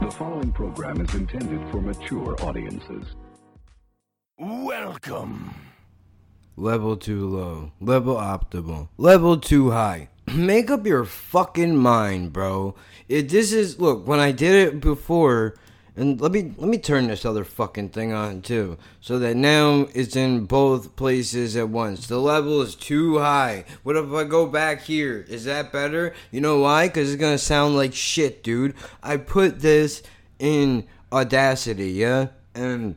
The following program is intended for mature audiences. Welcome. Level too low. Level optimal. Level too high. Make up your fucking mind, bro. It this is look, when I did it before, and let me let me turn this other fucking thing on too. So that now it's in both places at once. The level is too high. What if I go back here? Is that better? You know why? Cuz it's to sound like shit, dude. I put this in Audacity, yeah? And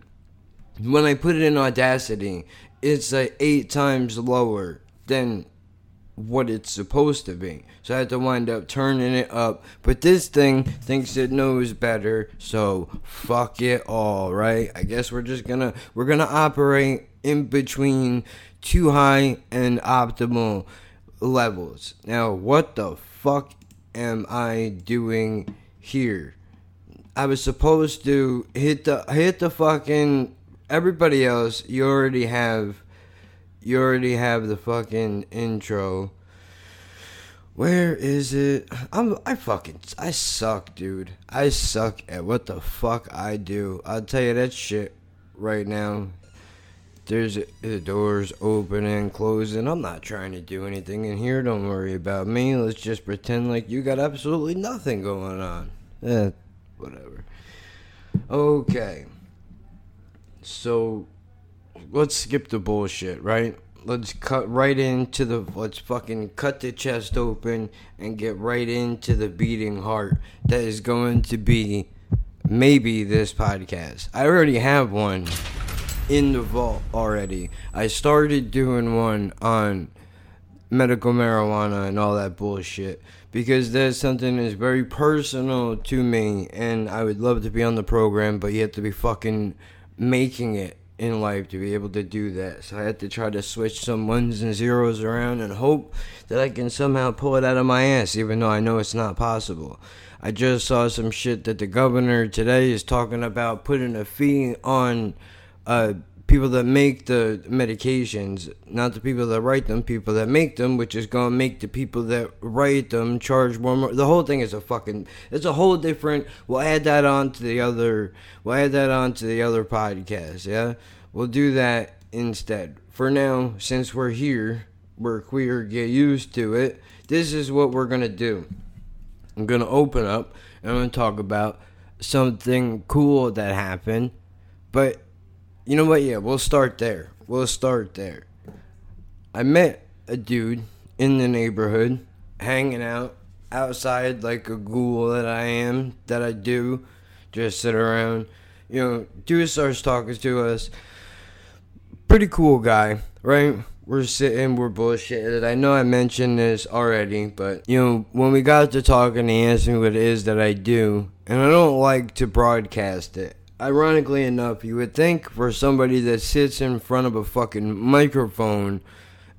when I put it in Audacity, it's like eight times lower than what it's supposed to be. So I had to wind up turning it up. But this thing thinks it knows better, so fuck it all, right? I guess we're just gonna we're gonna operate in between too high and optimal levels. Now, what the fuck am I doing here? I was supposed to hit the hit the fucking everybody else. You already have you already have the fucking intro. Where is it? I'm I fucking I suck, dude. I suck at what the fuck I do. I'll tell you that shit right now. There's the doors open and closing. I'm not trying to do anything in here. Don't worry about me. Let's just pretend like you got absolutely nothing going on. Eh, whatever. Okay. So let's skip the bullshit, right? Let's cut right into the let's fucking cut the chest open and get right into the beating heart that is going to be maybe this podcast. I already have one in the vault already. I started doing one on medical marijuana and all that bullshit because that's something that's very personal to me and I would love to be on the program but you have to be fucking making it in life to be able to do that. So I had to try to switch some ones and zeros around and hope that I can somehow pull it out of my ass even though I know it's not possible. I just saw some shit that the governor today is talking about putting a fee on uh people that make the medications, not the people that write them, people that make them, which is gonna make the people that write them charge more. more. The whole thing is a fucking. It's a whole different. We'll add that on to the other. We'll add that on to the other podcast. Yeah, we'll do that instead. For now, since we're here, we're queer. Get used to it. This is what we're gonna do. I'm gonna open up and I'm gonna talk about something cool that happened, but you know what? Yeah, we'll start there. We'll start there. I met a dude in the neighborhood hanging out outside like a ghoul that I am, that I do, just sit around. You know, dude starts talking to us. Pretty cool guy, right? We're sitting, we're bullshitted. I know I mentioned this already, but you know, when we got to talking, he asked me what it is that I do, and I don't like to broadcast it ironically enough, you would think for somebody that sits in front of a fucking microphone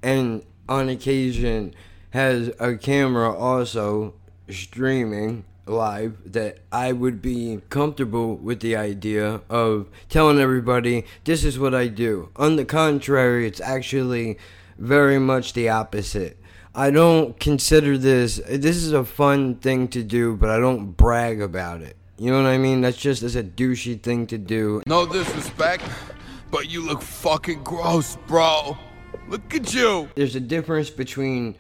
and on occasion has a camera also streaming live that I would be comfortable with the idea of telling everybody this is what I do. On the contrary, it's actually very much the opposite. I don't consider this this is a fun thing to do, but I don't brag about it. You know what I mean? That's just as a douchey thing to do. No disrespect, but you look fucking gross, bro. Look at you. There's a difference between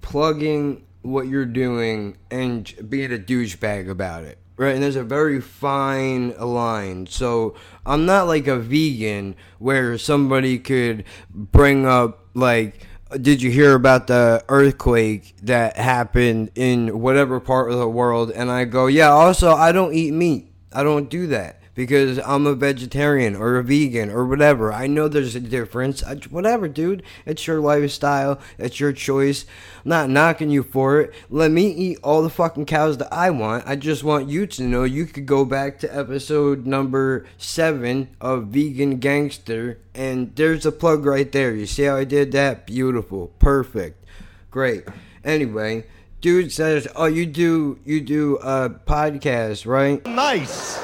plugging what you're doing and being a douchebag about it. Right, and there's a very fine line. So I'm not like a vegan where somebody could bring up like did you hear about the earthquake that happened in whatever part of the world? And I go, yeah, also, I don't eat meat. I don't do that because I'm a vegetarian or a vegan or whatever. I know there's a difference. I, whatever, dude. It's your lifestyle. It's your choice. I'm not knocking you for it. Let me eat all the fucking cows that I want. I just want you to know you could go back to episode number seven of Vegan Gangster, and there's a plug right there. You see how I did that? Beautiful. Perfect. Great. Anyway, dude says, "Oh, you do you do a podcast, right?" Nice.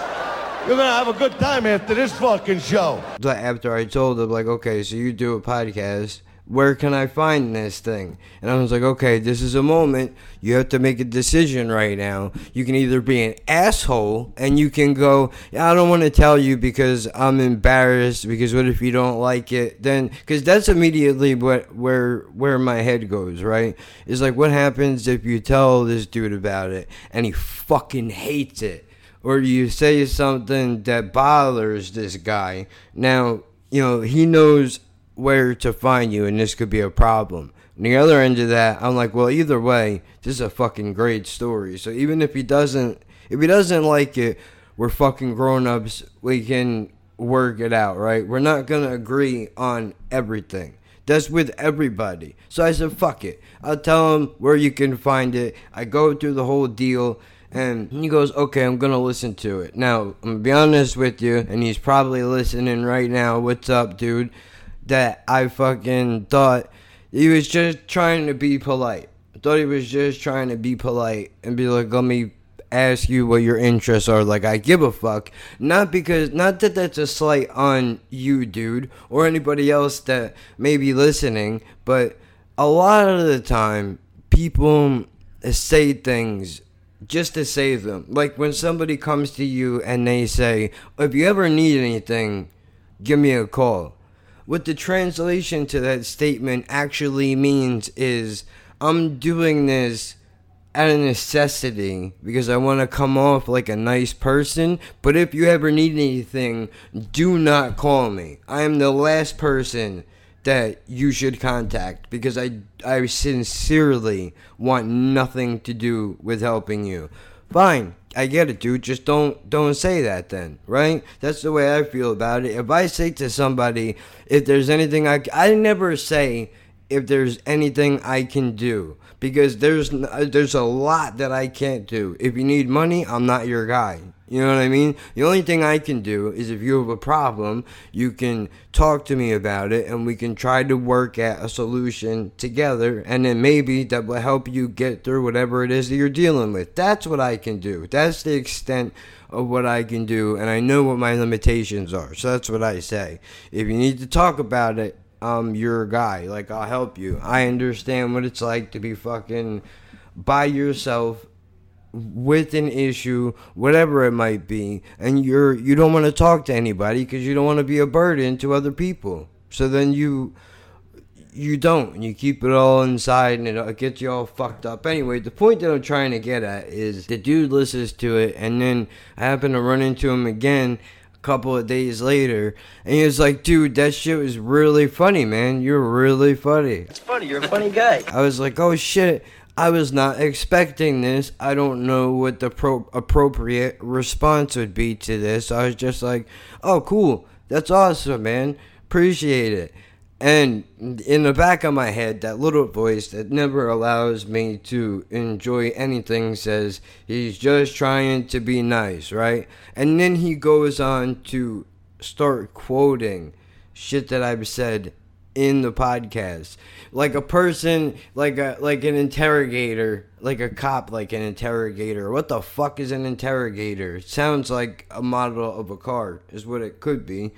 You're gonna have a good time after this fucking show. But after I told him, like, okay, so you do a podcast, where can I find this thing? And I was like, okay, this is a moment. You have to make a decision right now. You can either be an asshole and you can go, I don't want to tell you because I'm embarrassed. Because what if you don't like it? Then, because that's immediately what where where my head goes. Right? Is like, what happens if you tell this dude about it and he fucking hates it? Or you say something that bothers this guy. Now, you know, he knows where to find you, and this could be a problem. On the other end of that, I'm like, well, either way, this is a fucking great story. So even if he doesn't, if he doesn't like it, we're fucking grown ups. We can work it out, right? We're not gonna agree on everything. That's with everybody. So I said, fuck it. I'll tell him where you can find it. I go through the whole deal. And he goes, okay, I'm gonna listen to it. Now, I'm gonna be honest with you, and he's probably listening right now. What's up, dude? that I fucking thought he was just trying to be polite. I thought he was just trying to be polite and be like, let me ask you what your interests are. Like, I give a fuck. Not because, not that that's a slight on you, dude, or anybody else that may be listening, but a lot of the time, people say things just to save them. Like when somebody comes to you and they say, if you ever need anything, give me a call what the translation to that statement actually means is I'm doing this out of necessity because I want to come off like a nice person. But if you ever need anything, do not call me. I am the last person that you should contact because I, I sincerely want nothing to do with helping you. Fine, I get it, dude. Just don't don't say that then, right? That's the way I feel about it. If I say to somebody, if there's anything I I never say if there's anything I can do because there's uh, there's a lot that I can't do. If you need money, I'm not your guy. You know what I mean? The only thing I can do is if you have a problem, you can talk to me about it and we can try to work at a solution together and then maybe that will help you get through whatever it is that you're dealing with. That's what I can do. That's the extent of what I can do and I know what my limitations are. So that's what I say. If you need to talk about it, I'm your guy. Like I'll help you. I understand what it's like to be fucking by yourself with an issue, whatever it might be, and you're you don't want to talk to anybody because you don't want to be a burden to other people. So then you you don't, and you keep it all inside, and it gets you all fucked up. Anyway, the point that I'm trying to get at is the dude listens to it, and then I happen to run into him again a couple of days later, and he was like, "Dude, that shit was really funny, man. You're really funny." It's funny. You're a funny guy. I was like, "Oh shit." I was not expecting this. I don't know what the pro- appropriate response would be to this. I was just like, oh, cool. That's awesome, man. Appreciate it. And in the back of my head, that little voice that never allows me to enjoy anything says he's just trying to be nice, right? And then he goes on to start quoting shit that I've said in the podcast. Like a person like a like an interrogator like a cop like an interrogator. What the fuck is an interrogator? It sounds like a model of a car is what it could be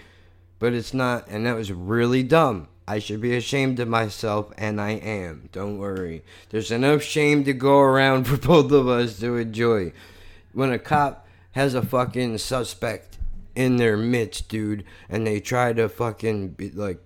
but it's not and that was really dumb. I should be ashamed of myself and i am. Don't worry. There's enough shame to go around for both of us to enjoy. When a cop has a fucking suspect in their midst dude and they try to fucking be like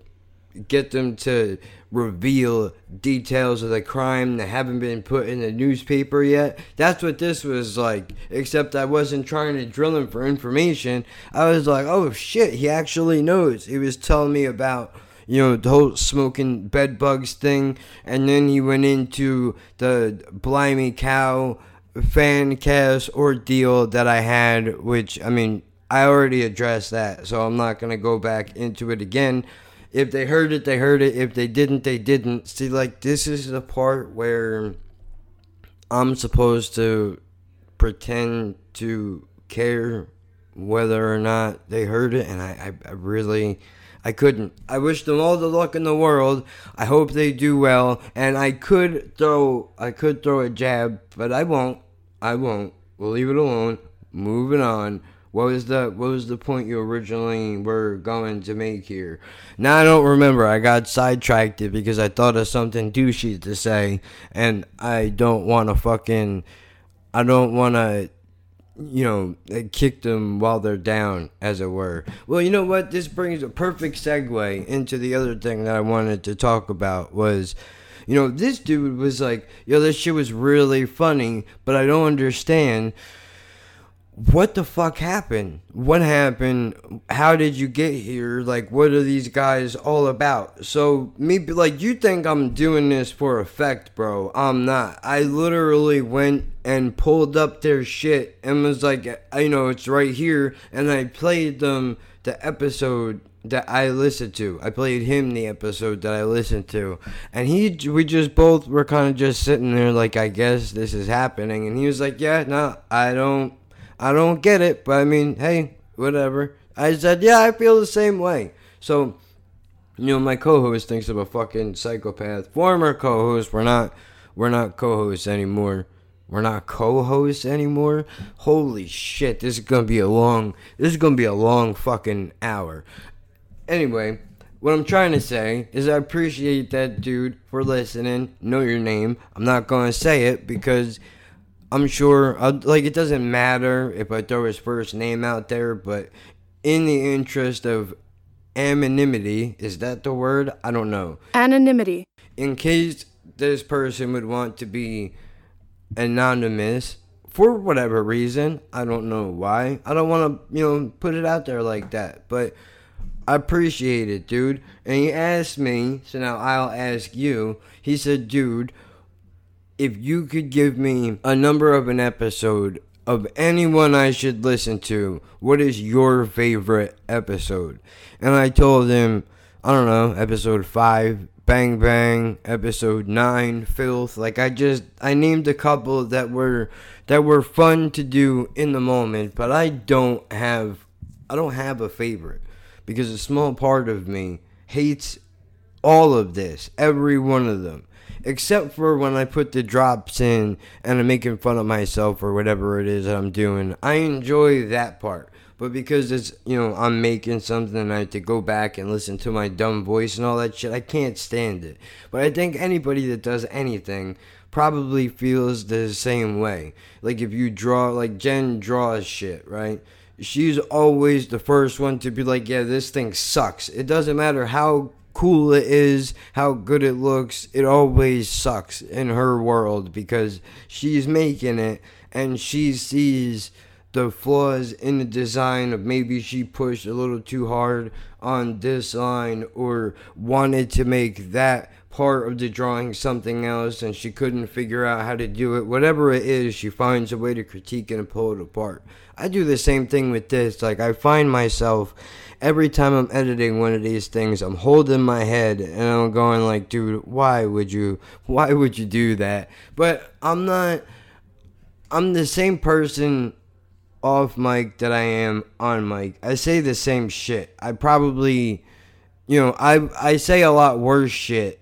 get them to reveal details of the crime that haven't been put in the newspaper yet. That's what this was like, except I wasn't trying to drill him for information. I was like, oh shit, he actually knows. He was telling me about. You know, the whole smoking bed bugs thing, and then he went into the Blimey Cow fan cast ordeal that I had, which, I mean, I already addressed that, so I'm not going to go back into it again. If they heard it, they heard it. If they didn't, they didn't. See, like, this is the part where I'm supposed to pretend to care whether or not they heard it, and I, I, I really. I couldn't. I wish them all the luck in the world. I hope they do well. And I could throw I could throw a jab, but I won't. I won't. We'll leave it alone. Moving on. What was the what was the point you originally were going to make here? Now I don't remember. I got sidetracked because I thought of something douchey to say, and I don't want to fucking, I don't want to, you know, kick them while they're down, as it were. Well, you know what? This brings a perfect segue into the other thing that I wanted to talk about was you know, this dude was like, yo, this shit was really funny, but I don't understand what the fuck happened? What happened? How did you get here? Like, what are these guys all about? So, me, like, you think I'm doing this for effect, bro. I'm not. I literally went and pulled up their shit and was like, you know, it's right here. And I played them the episode that I listened to. I played him the episode that I listened to, and he we just both were kind of just sitting there like I guess this is happening, and he was like, "Yeah, no, I don't, I don't get it, but I mean, hey, whatever." I said, "Yeah, I feel the same way." So, you know, my co-host thinks I'm a fucking psychopath. Former co-host, we're not, we're not co-hosts anymore. We're not co-hosts anymore. Holy shit, this is gonna be a long. This is gonna be a long fucking hour. Anyway, what I'm trying to say is I appreciate that dude for listening. Know your name. I'm not gonna say it because I'm sure. I'll, like it doesn't matter if I throw his first name out there, but in the interest of anonymity, is that the word? I don't know. Anonymity. In case this person would want to be anonymous for whatever reason, I don't know why. I don't want to, you know, put it out there like that, but I appreciate it, dude. And he asked me, so now I'll ask you. He said, dude, if you could give me a number of an episode of anyone I should listen to, what is your favorite episode? And I told him, I don't know, episode 5, Bang Bang, episode 9, Filth. Like I just I named a couple that were that were fun to do in the moment, but I don't have I don't have a favorite because a small part of me hates all of this, every one of them. Except for when I put the drops in and I'm making fun of myself or whatever it is that I'm doing. I enjoy that part. But because it's, you know, I'm making something and I have to go back and listen to my dumb voice and all that shit, I can't stand it. But I think anybody that does anything probably feels the same way. Like if you draw, like Jen draws shit, right? she's always the first one to be like, yeah, this thing sucks. It doesn't matter how cool it is, how good it looks, it always sucks in her world because she's making it and she sees the flaws in the design of maybe she pushed a little too hard on this line or wanted to make that part of the drawing something else and she couldn't figure out how to do it. Whatever it is, she finds a way to critique it and pull it apart. I do the same thing with this. Like, I find myself every time I'm editing one of these things, I'm holding my head and I'm going, like, dude, why would you, why would you do that? But I'm not, I'm the same person off mic that I am on mic. I say the same shit. I probably, you know, I I say a lot worse shit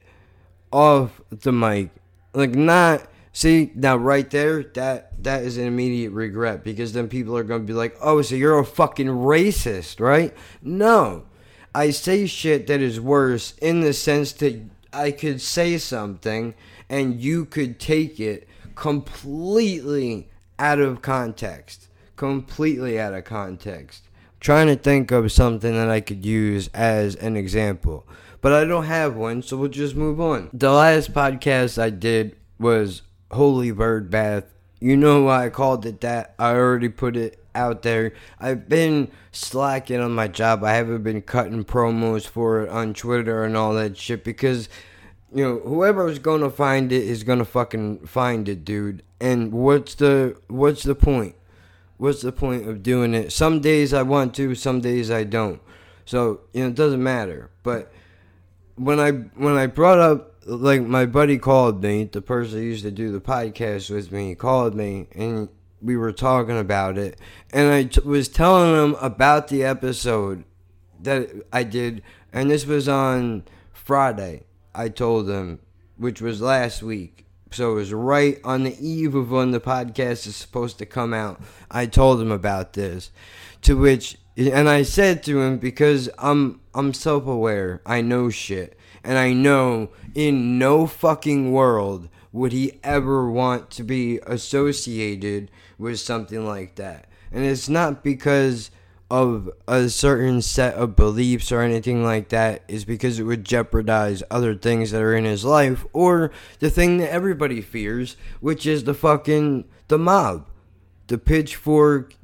off the mic. Like not see now right there that that is an immediate regret because then people are to be like, "Oh, so you're a fucking racist, right?" No. I say shit that is worse in the sense that I could say something and you could take it completely out of context. Completely out of context. trying to think of something that I could use as an example but I don't have one, so we'll just move on. The last podcast I did was Holy Bird Bath. You know why I called it that. I already put it out there. I've been slacking on my job. I haven't been cutting promos for it on Twitter and all that shit because you know, whoever's gonna find it is gonna fucking find it, dude. And what's the what's the point? What's the point of doing it? Some days I want to, some days I don't. So, you know, it doesn't matter. But when I when I brought up like my buddy called me, the person who used to do the podcast with me, called me and we were talking about it, and I t- was telling him about the episode that I did, and this was on Friday. I told him, which was last week, So it was right on the eve of when the podcast is supposed to come out. I told him about this. To which and I said to him because I'm I'm self-aware. I know shit. And I know in no fucking world would he ever want to be associated with something like that. And it's not because of a certain set of beliefs or anything like that is because it would jeopardize other things that are in his life or the thing that everybody fears, which is the fucking the mob. The pitchfork,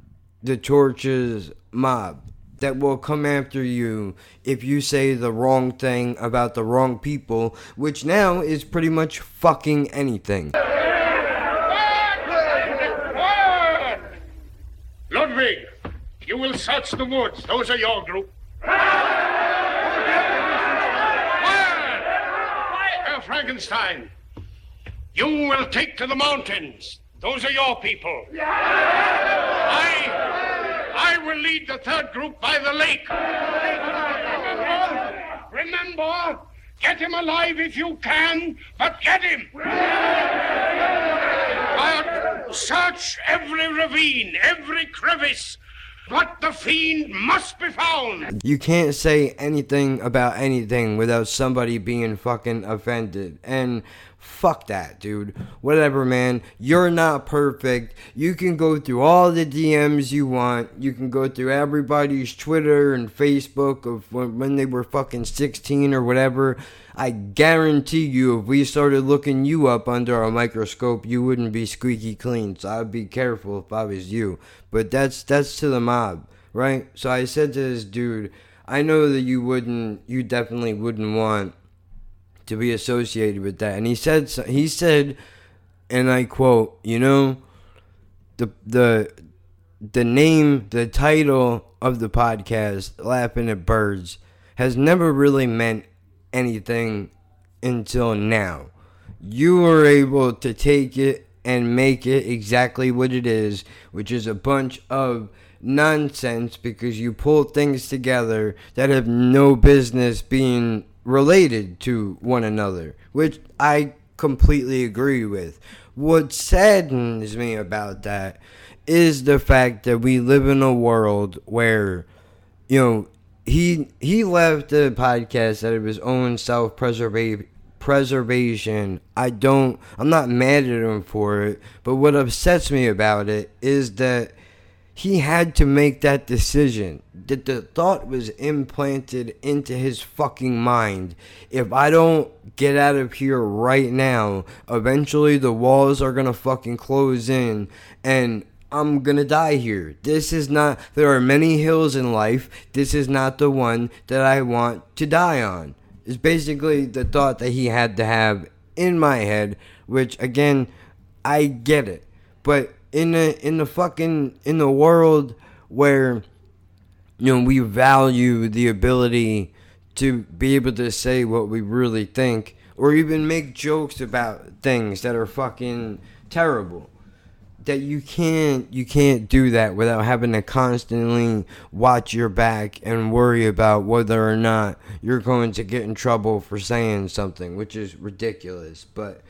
the torches mob that will come after you if you say the wrong thing about the wrong people, which now is pretty much fucking anything. Ludwig, you will search the woods. Those are your group. Herr Frankenstein, you will take to the mountains. Those are your people. I, I will lead the third group by the lake. Remember, get him alive if you can, but get him. But search every ravine, every crevice. But the fiend must be found. You can't say anything about anything without somebody being fucking offended. And fuck that, dude. Whatever, man. You're not perfect. You can go through all the DMs you want. You can go through everybody's Twitter and Facebook of when, they were fucking 16 or whatever. I guarantee you, if we started looking you up under a microscope, you wouldn't be squeaky clean. So I'd be careful if I was you. But that's that's to the mob, right? So I said to this dude, I know that you wouldn't, you definitely wouldn't want to be associated with that. And he said, he said, and I quote, you know, the the the name, the title of the podcast, Laughing at Birds, has never really meant anything until now. You were able to take it and make it exactly what it is, which is a bunch of nonsense because you pull things together that have no business being related to one another, which I completely agree with. What saddens me about that is the fact that we live in a world where, you know, he he left the podcast out of his own self preservation. I don't I'm not mad at him for it, but what upsets me about it is that he had to make that decision. That the thought was implanted into his fucking mind. If I don't get out of here right now, eventually the walls are gonna fucking close in and I'm gonna die here. This is not, there are many hills in life. This is not the one that I want to die on. It's basically the thought that he had to have in my head, which again, I get it. But in the, in the fucking, in the world where, you know, we value the ability to be able to say what we really think, or even make jokes about things that are fucking terrible that you can't you can't do that without having to constantly watch your back and worry about whether or not you're going to get in trouble for saying something, which is ridiculous. But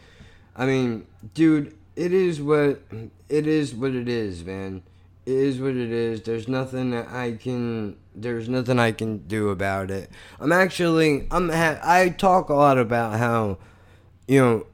I mean, dude, it is what it is what it is, man. It is what it is. There's nothing that I can there's nothing I can do about it. I'm actually I'm ha- I talk a lot about how you know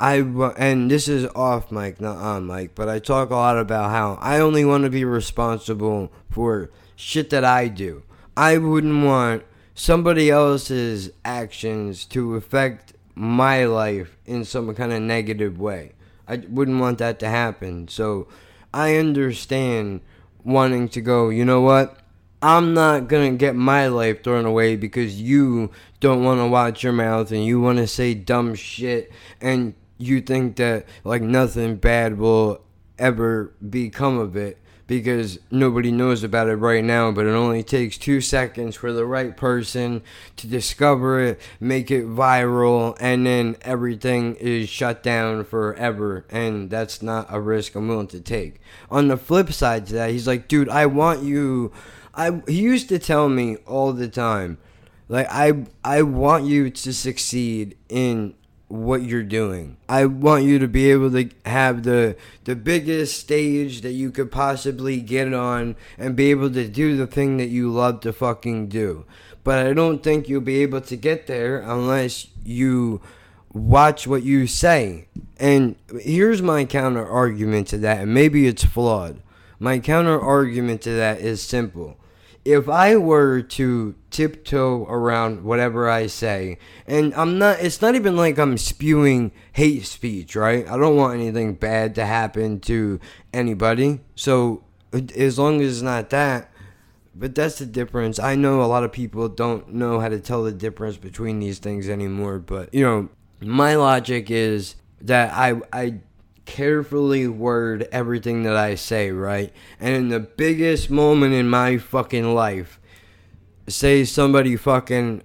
I and this is off mic, not on mic, but I talk a lot about how I only want to be responsible for shit that I do. I wouldn't want somebody else's actions to affect my life in some kind of negative way. I wouldn't want that to happen. So I understand wanting to go, you know what? I'm not going to get my life thrown away because you don't want to watch your mouth and you want to say dumb shit and you think that like nothing bad will ever become of it because nobody knows about it right now, but it only takes two seconds for the right person to discover it, make it viral, and then everything is shut down forever. And that's not a risk I'm willing to take. On the flip side to that, he's like, dude, I want you. I he used to tell me all the time, like I I want you to succeed in what you're doing. I want you to be able to have the the biggest stage that you could possibly get on and be able to do the thing that you love to fucking do. But I don't think you'll be able to get there unless you watch what you say. And here's my counter argument to that, and maybe it's flawed. My counter argument to that is simple. If I were to tiptoe around whatever I say, and I'm not, it's not even like I'm spewing hate speech, right? I don't want anything bad to happen to anybody. So as long as it's not that, but that's the difference. I know a lot of people don't know how to tell the difference between these things anymore, but you know, my logic is that I I carefully word everything that I say, right? And in the biggest moment in my fucking life, say somebody fucking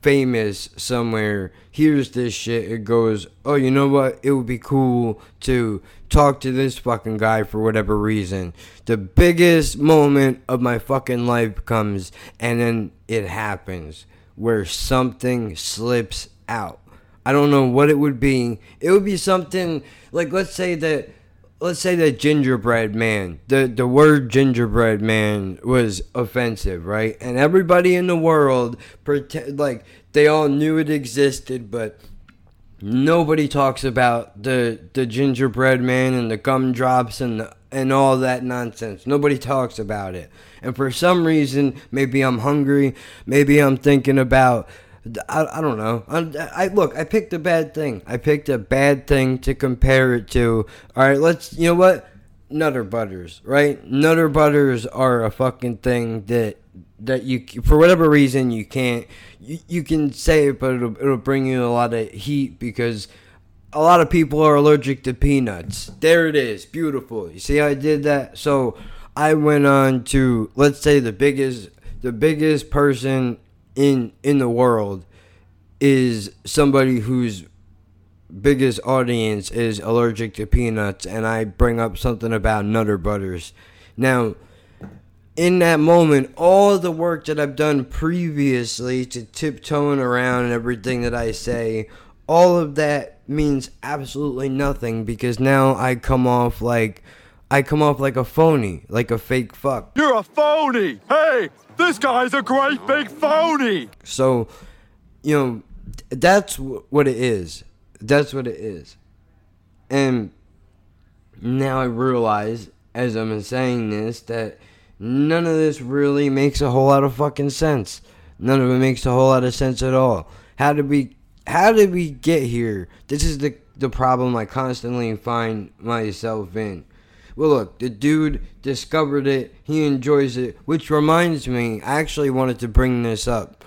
famous somewhere hears this shit, it goes, oh, you know what? It would be cool to talk to this fucking guy for whatever reason. The biggest moment of my fucking life comes, and then it happens where something slips out. I don't know what it would be. It would be something like let's say that let's say that gingerbread man. The the word gingerbread man was offensive, right? And everybody in the world pretend like they all knew it existed, but nobody talks about the the gingerbread man and the gumdrops and the, and all that nonsense. Nobody talks about it. And for some reason, maybe I'm hungry, maybe I'm thinking about I, I don't know. I, I look. I picked a bad thing. I picked a bad thing to compare it to. All right, let's. You know what? Nutter butters, right? Nutter butters are a fucking thing that that you for whatever reason you can't. You, you can say it, but it'll it'll bring you a lot of heat because a lot of people are allergic to peanuts. There it is. Beautiful. You see how I did that? So I went on to let's say the biggest the biggest person in in the world is somebody whose biggest audience is allergic to peanuts and I bring up something about nutter butters. Now, in that moment, all the work that I've done previously to tiptoeing around and everything that I say, all of that means absolutely nothing because now I come off like I come off like a phony, like a fake fuck. You're a phony! Hey, this guy's a great big phony! So, you know, that's what it is. That's what it is. And now I realize, as I'm saying this, that none of this really makes a whole lot of fucking sense. None of it makes a whole lot of sense at all. How did we how did we get here? This is the the problem I constantly find myself in. Well, look, the dude discovered it. He enjoys it. Which reminds me, I actually wanted to bring this up.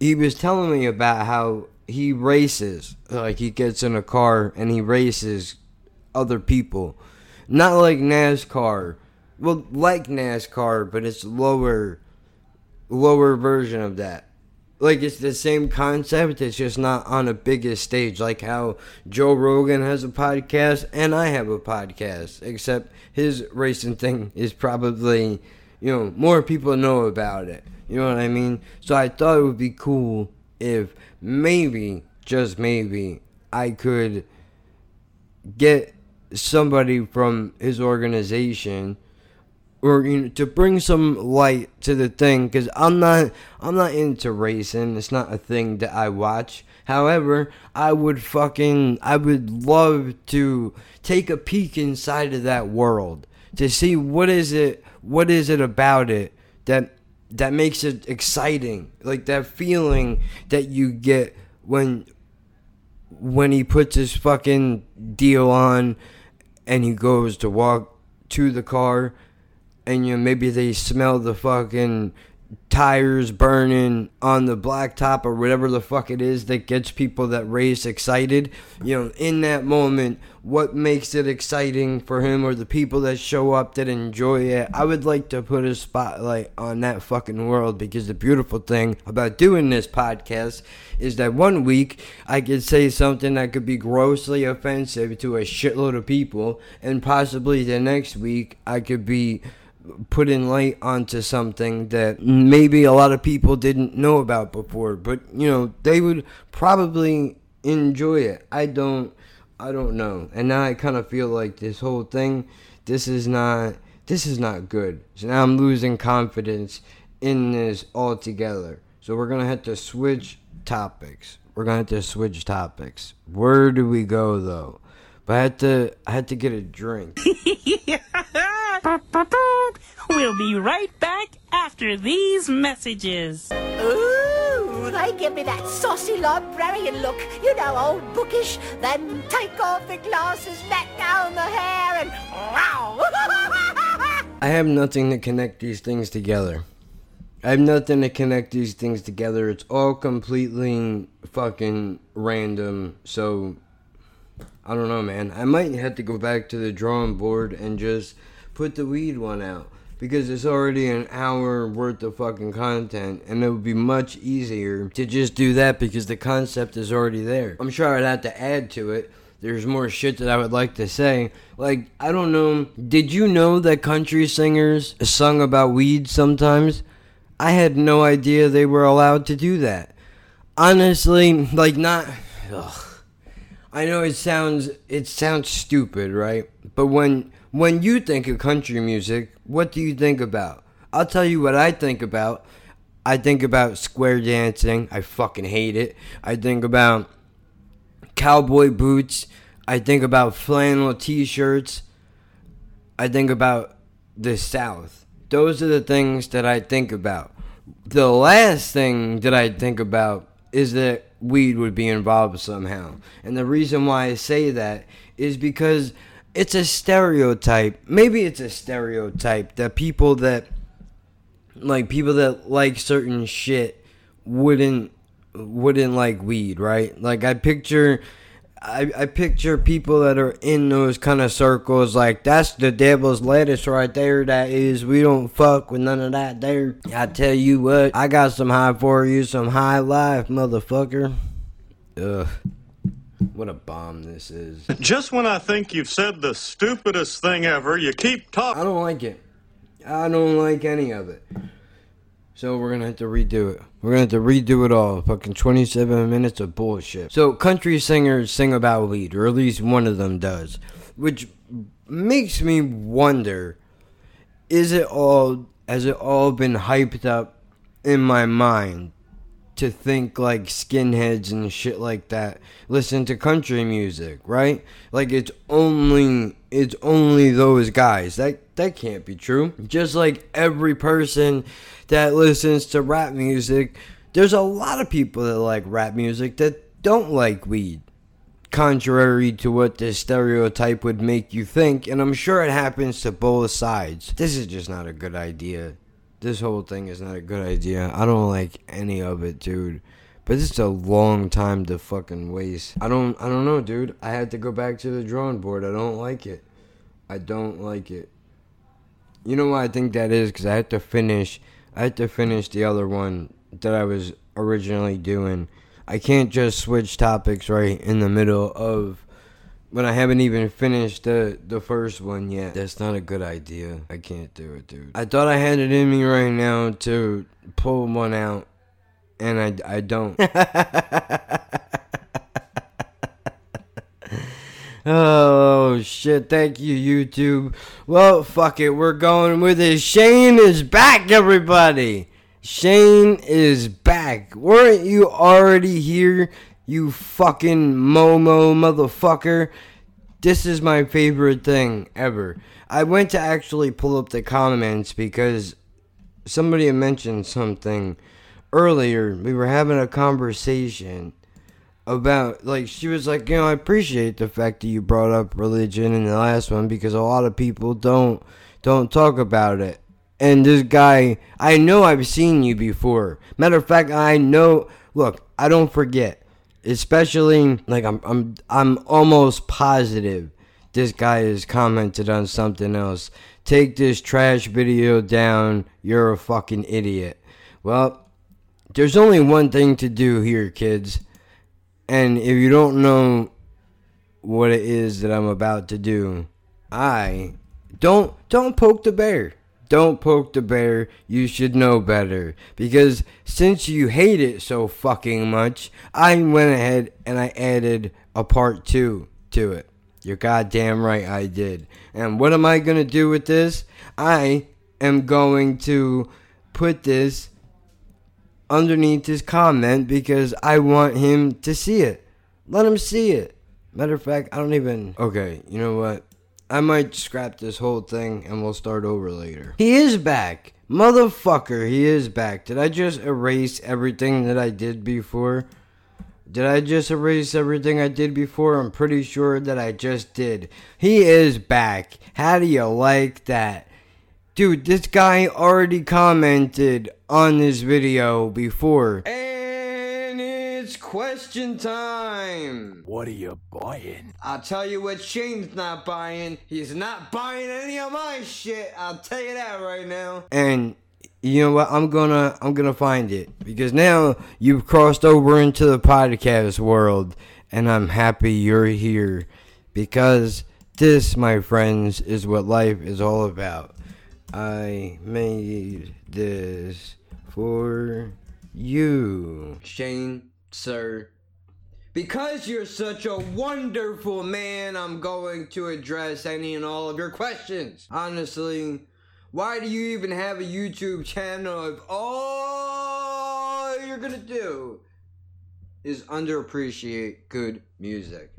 He was telling me about how he races. Like, he gets in a car and he races other people. Not like NASCAR. Well, like NASCAR, but it's lower, lower version of that like it's the same concept it's just not on a bigger stage like how joe rogan has a podcast and i have a podcast except his racing thing is probably you know more people know about it you know what i mean? So i thought it would be cool if maybe just maybe i could get somebody from his organization or you know, to bring some light to the thing because I'm not I'm not into racing. It's not a thing that I watch. However, I would fucking I would love to take a peek inside of that world to see what is it what is it about it that that makes it exciting. Like that feeling that you get when when he puts his fucking deal on and he goes to walk to the car and you know maybe they smell the fucking tires burning on the blacktop or whatever the fuck it is that gets people that race excited. You know, in that moment, what makes it exciting for him or the people that show up that enjoy it. I would like to put a spotlight on that fucking world because the beautiful thing about doing this podcast is that one week I could say something that could be grossly offensive to a shitload of people, and possibly the next week I could be putting light onto something that maybe a lot of people didn't know about before but you know they would probably enjoy it. I don't I don't know. And now I kind of feel like this whole thing this is not this is not good. So now I'm losing confidence in this altogether. So we're to have to switch topics. We're to have to switch topics. Where do we go though? But I had to I had to get a drink. We'll be right back after these messages. Ooh, they give me that saucy librarian look. You know, old bookish. Then take off the glasses, let down the hair, and wow. I have nothing to connect these things together. I have nothing to connect these things together. It's all completely fucking random. So I don't know, man. I might have to go back to the drawing board and just put the weed one out because it's already an hour worth of fucking content and it would be much easier to just do that because the concept is already there. I'm sure I'd have to add to it. There's more shit that I would like to say. Like, I don't know. Did you know that country singers sung about weed sometimes? I had no idea they were allowed to do that. Honestly, like, not. Ugh. I know it sounds it sounds stupid, right? But when when you think of country music, what do you think about? I'll tell you what I think about. I think about square dancing. I fucking hate it. I think about cowboy boots. I think about flannel t-shirts. I think about the South. Those are the things that I think about. The last thing that I think about is that weed would be involved somehow. And the reason why I say that is because it's a stereotype. Maybe it's a stereotype that people that like people that like certain shit wouldn't wouldn't like weed, right? Like I picture I, I picture people that are in those kind of circles like that's the devil's lettuce right there that is we don't fuck with none of that there i tell you what i got some high for you some high life motherfucker ugh what a bomb this is Just when I think you've said the stupidest thing ever, you keep talking. i don't like it i don't like any of it so we're gonna have to redo it. We're gonna have to redo it all. Fucking 27 minutes of bullshit. So country singers sing about weed, or at least one of them does, which makes me wonder: Is it all? Has it all been hyped up in my mind to think like skinheads and shit like that listen to country music, right? Like it's only it's only those guys. That that can't be true. Just like every person that listens to rap music, there's a lot of people that like rap music that don't like weed. Contrary to what this stereotype would make you think, and I'm sure it happens to both sides. This is just not a good idea this whole thing is not a good idea. I don't like any of it, dude. But it's a long time to fucking waste. I don't I don't know, dude. I had to go back to the drawing board. I don't like it. I don't like it. You know why I think that is cuz I had to finish I had to finish the other one that I was originally doing. I can't just switch topics right in the middle of when I haven't even finished the the first one yet. That's not a good idea. I can't do it, dude. I thought I had it in me right now to pull one out, and I I don't. oh shit! Thank you, YouTube. Well, fuck it. We're going with it. Shane is back, everybody. Shane is back. Weren't you already here? You fucking Momo motherfucker. This is my favorite thing ever. I went to actually pull up the comments because somebody mentioned something earlier. We were having a conversation about, like, she was like, you know, I appreciate the fact that you brought up religion in the last one because a lot of people don't don't talk about it. And this guy, I know I've seen you before. Matter of fact, I know. Look, I don't forget especially like I'm I'm I'm almost positive this guy has commented on something else. Take this trash video down. You're a fucking idiot. Well, there's only one thing to do here, kids. And if you don't know what it is that I'm about to do, I don't don't poke the bear. Don't poke the bear. You should know better. Because since you hate it so fucking much, I went ahead and I added a part two to it. You're goddamn right I did. And what am I to do with this? I am going to put this underneath his comment because I want him to see it. Let him see it. Matter of fact, I don't even. Okay, you know what? I might scrap this whole thing and we'll start over later. He is back. Motherfucker, he is back. Did I just erase everything that I did before? Did I just erase everything I did before? I'm pretty sure that I just did. He is back. How do you like that? Dude, this guy already commented on this video before. It's question time. What are you buying? I'll tell you what Shane's not buying. He's not buying any of my shit. I'll tell you that right now. And you know what? I'm gonna I'm gonna find it because now you've crossed over into the podcast world, and I'm happy you're here because this, my friends, is what life is all about. I made this for you, Shane, sir. Because you're such a wonderful man, I'm going to address any and all of your questions. Honestly, why do you even have a YouTube channel if all you're gonna do is underappreciate good music?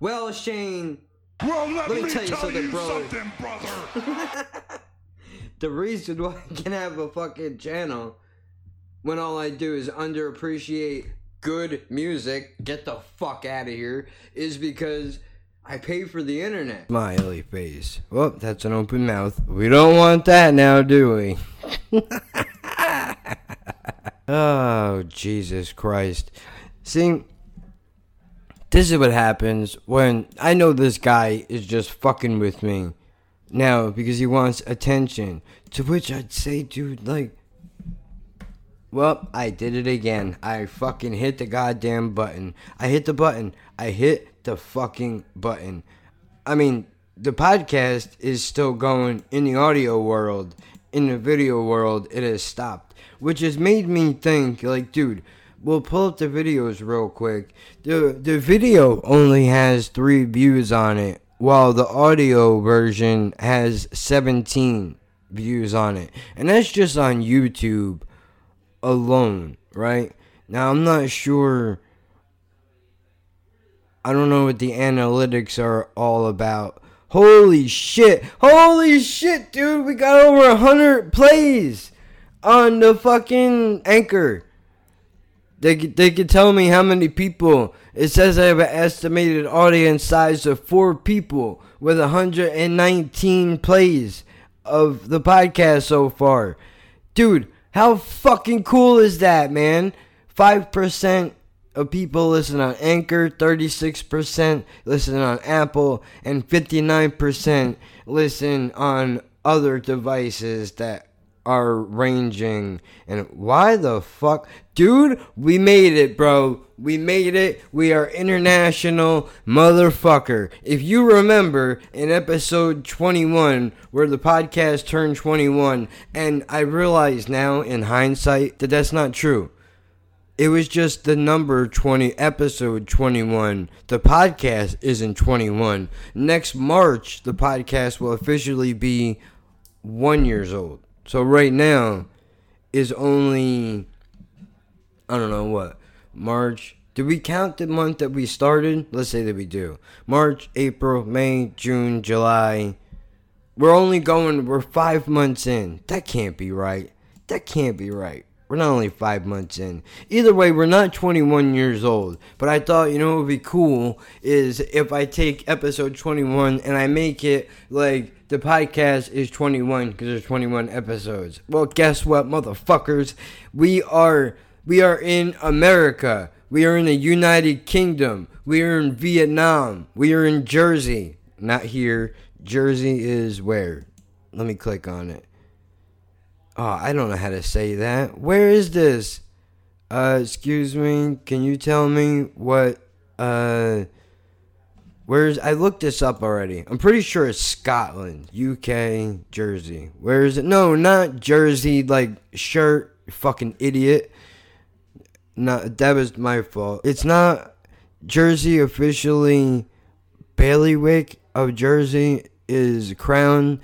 Well, Shane, Well, let, Let me tell you something, bro. something, brother. the reason why I can have a fucking channel when all I do is underappreciate good music, get the fuck out of here, is because I pay for the internet. Smiley face. Well, that's an open mouth. We don't want that now, do we? oh, Jesus Christ. See, this is what happens when I know this guy is just fucking with me now because he wants attention. To which I'd say, dude, like, well, I did it again. I fucking hit the goddamn button. I hit the button. I hit the fucking button. I mean, the podcast is still going in the audio world. In the video world, it has stopped. Which has made me think, like, dude, we'll pull up the videos real quick. The the video only has three views on it, while the audio version has 17 views on it. And that's just on YouTube alone, right? Now I'm not sure I don't know what the analytics are all about. Holy shit. Holy shit, dude. We got over 100 plays on the fucking anchor. They they could tell me how many people. It says I have an estimated audience size of four people with 119 plays of the podcast so far. Dude, how fucking cool is that, man? 5% of people listen on Anchor, 36% listen on Apple, and 59% listen on other devices that are ranging. And why the fuck? Dude, we made it, bro. We made it. We are international motherfucker. If you remember in episode 21, where the podcast turned 21, and I realize now in hindsight that that's not true. It was just the number 20, episode 21. The podcast isn't 21. Next March, the podcast will officially be one years old. So right now is only, I don't know what, March. Do we count the month that we started? Let's say that we do. March, April, May, June, July. We're only going, we're five months in. That can't be right. That can't be right. We're not only five months in. Either way, we're not 21 years old. But I thought, you know, what would be cool is if I take episode 21 and I make it like the podcast is 21 because there's 21 episodes. Well, guess what, motherfuckers? We are we are in America. We are in the United Kingdom. We are in Vietnam. We are in Jersey. Not here. Jersey is where? Let me click on it. Oh, I don't know how to say that. Where is this? Uh, excuse me. Can you tell me what uh Where's I looked this up already. I'm pretty sure it's Scotland, UK, Jersey. Where is it? No, not Jersey. Like shirt, fucking idiot. Not that was my fault. It's not Jersey officially. Bailiwick of Jersey is Crown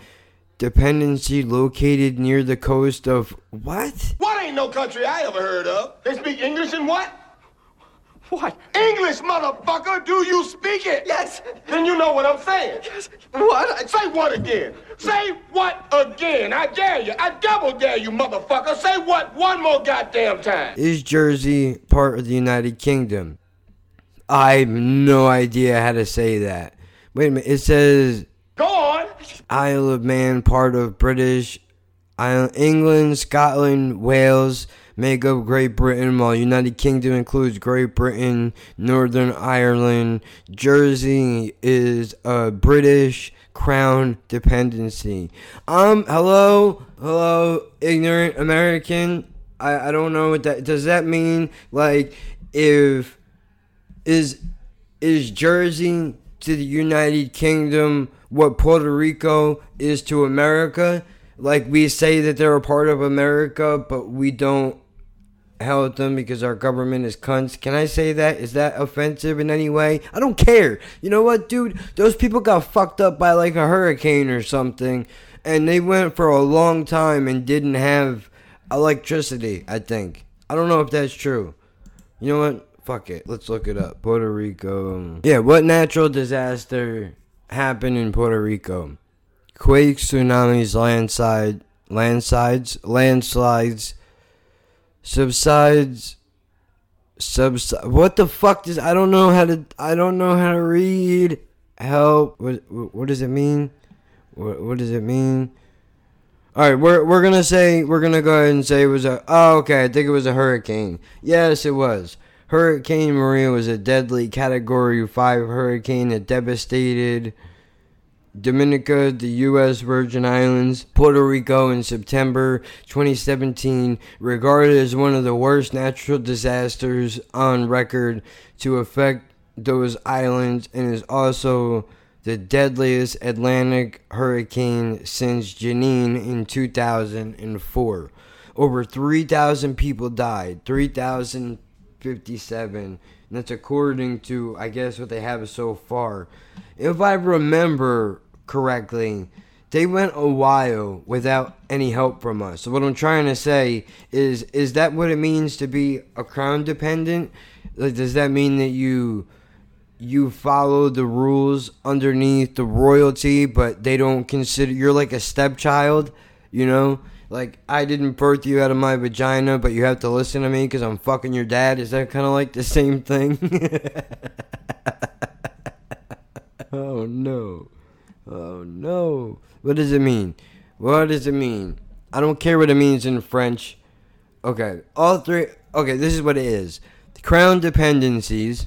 dependency located near the coast of what? What ain't no country I ever heard of? They speak English and what? What? English, motherfucker! Do you speak it? Yes. Then you know what I'm saying. Yes. What? Say what again? Say what again? I dare you. I double dare you, motherfucker. Say what one more goddamn time. Is Jersey part of the United Kingdom? I have no idea how to say that. Wait a minute. It says Go on. Isle of Man, part of British Isle, England, Scotland, Wales make up Great Britain, while United Kingdom includes Great Britain, Northern Ireland. Jersey is a British crown dependency. Um, hello, hello, ignorant American. I, I don't know what that does. That mean like if is is Jersey to the United Kingdom what Puerto Rico is to America? Like we say that they're a part of America, but we don't help them because our government is cunts. Can I say that? Is that offensive in any way? I don't care. You know what, dude? Those people got fucked up by like a hurricane or something, and they went for a long time and didn't have electricity, I think. I don't know if that's true. You know what? Fuck it. Let's look it up. Puerto Rico. Yeah, what natural disaster happened in Puerto Rico? Quakes, tsunamis, landslide, landslides, landslides, subsides, subside. What the fuck does I don't know how to I don't know how to read. Help. What what does it mean? What what does it mean? All right, we're we're gonna say we're gonna go ahead and say it was a. Oh, okay. I think it was a hurricane. Yes, it was. Hurricane Maria was a deadly Category 5 hurricane that devastated Dominica, the U.S. Virgin Islands, Puerto Rico in September 2017, regarded as one of the worst natural disasters on record to affect those islands, and is also the deadliest Atlantic hurricane since Janine in 2004. Over 3,000 people died. 3,057. And that's according to, I guess, what they have so far. If I remember correctly, they went a while without any help from us. So what I'm trying to say is, is that what it means to be a crown dependent? Like, does that mean that you you follow the rules underneath the royalty, but they don't consider you're like a stepchild, you know? like I didn't birth you out of my vagina, but you have to listen to me because I'm fucking your dad. Is that kind of like the same thing? oh no, oh no. What does it mean? What does it mean? I don't care what it means in French. Okay, all three. Okay, this is what it is. The crown dependencies.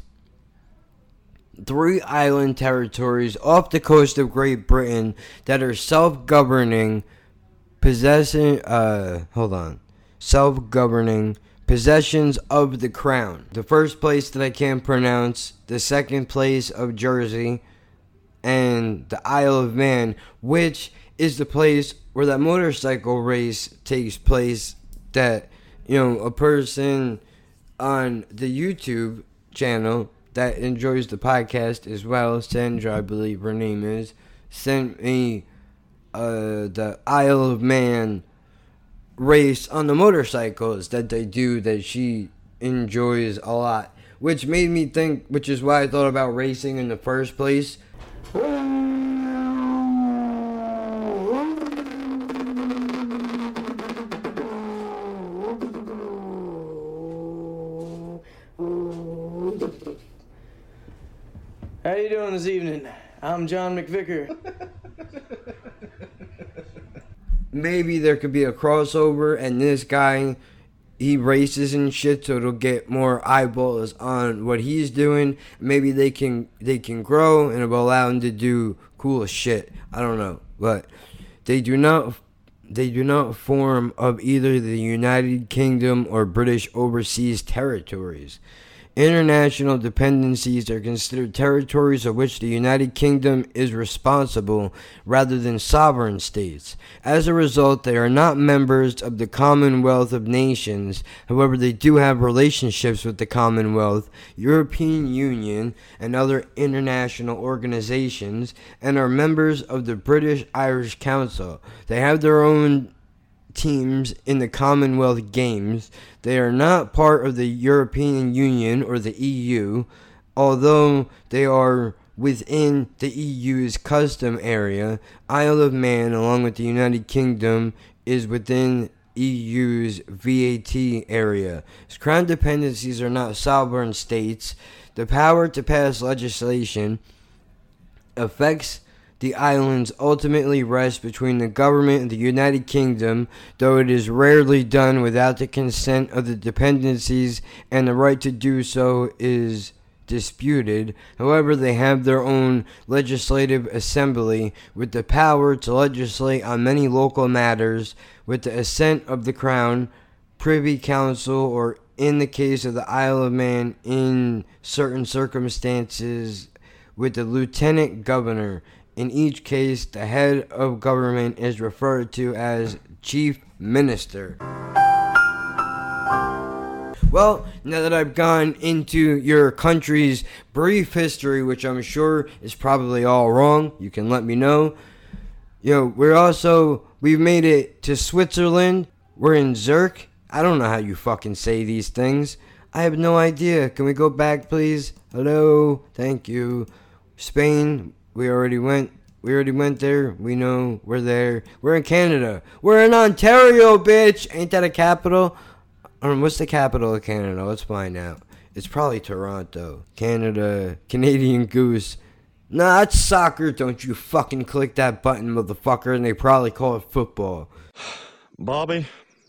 Three island territories off the coast of Great Britain that are self governing possessing uh hold on self-governing possessions of the crown the first place that i can't pronounce the second place of jersey and the isle of man which is the place where that motorcycle race takes place that you know a person on the youtube channel that enjoys the podcast as well sandra i believe her name is sent me uh, the Isle of Man race on the motorcycles that they do that she enjoys a lot. Which made me think, which is why I thought about racing in the first place. How you doing this evening? I'm John McVicker. maybe there could be a crossover and this guy he races and shit so it'll get more eyeballs on what he's doing. Maybe they can they can grow and it'll allow him to do cool shit. I don't know. But they do not they do not form of either the united kingdom or british overseas territories international dependencies are considered territories of which the United Kingdom is responsible rather than sovereign states. As a result, they are not members of the Commonwealth of Nations. However, they do have relationships with the Commonwealth, European Union, and other international organizations, and are members of the British Irish Council. They have their own teams in the Commonwealth Games. They are not part of the European Union or the EU, although they are within the EU's custom area. Isle of Man, along with the United Kingdom, is within EU's VAT area. Crown dependencies are not sovereign states. The power to pass legislation affects the islands ultimately rest between the government of the United Kingdom, though it is rarely done without the consent of the dependencies, and the right to do so is disputed. However, they have their own legislative assembly with the power to legislate on many local matters with the assent of the Crown, Privy Council, or in the case of the Isle of Man, in certain circumstances, with the Lieutenant Governor. In each case, the head of government is referred to as Chief Minister. Well, now that I've gone into your country's brief history, which I'm sure is probably all wrong, you can let me know. Yo, we're also, we've made it to Switzerland. We're in Zurich. I don't know how you fucking say these things. I have no idea. Can we go back, please? Hello? Thank you. Spain, we already went. We already went there. We know we're there. We're in Canada. We're in Ontario, bitch. Ain't that a capital? Um, what's the capital of Canada? Let's find out. It's probably Toronto. Canada. Canadian Goose. Nah, it's soccer. Don't you fucking click that button, motherfucker. And they probably call it football. Bobby,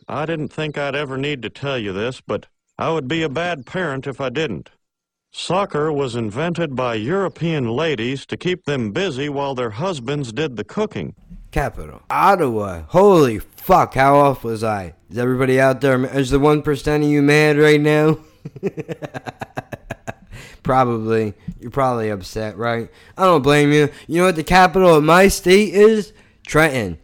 I didn't think I'd ever need to tell you this, but I would be a bad parent if I didn't. Soccer was invented by European ladies to keep them busy while their husbands did the cooking. Capital. Ottawa. Holy fuck, how off was I? Is everybody out there? Is the 1% of you mad right now? probably. You're probably upset, right? I don't blame you. You know what the capital of my state is? Trenton.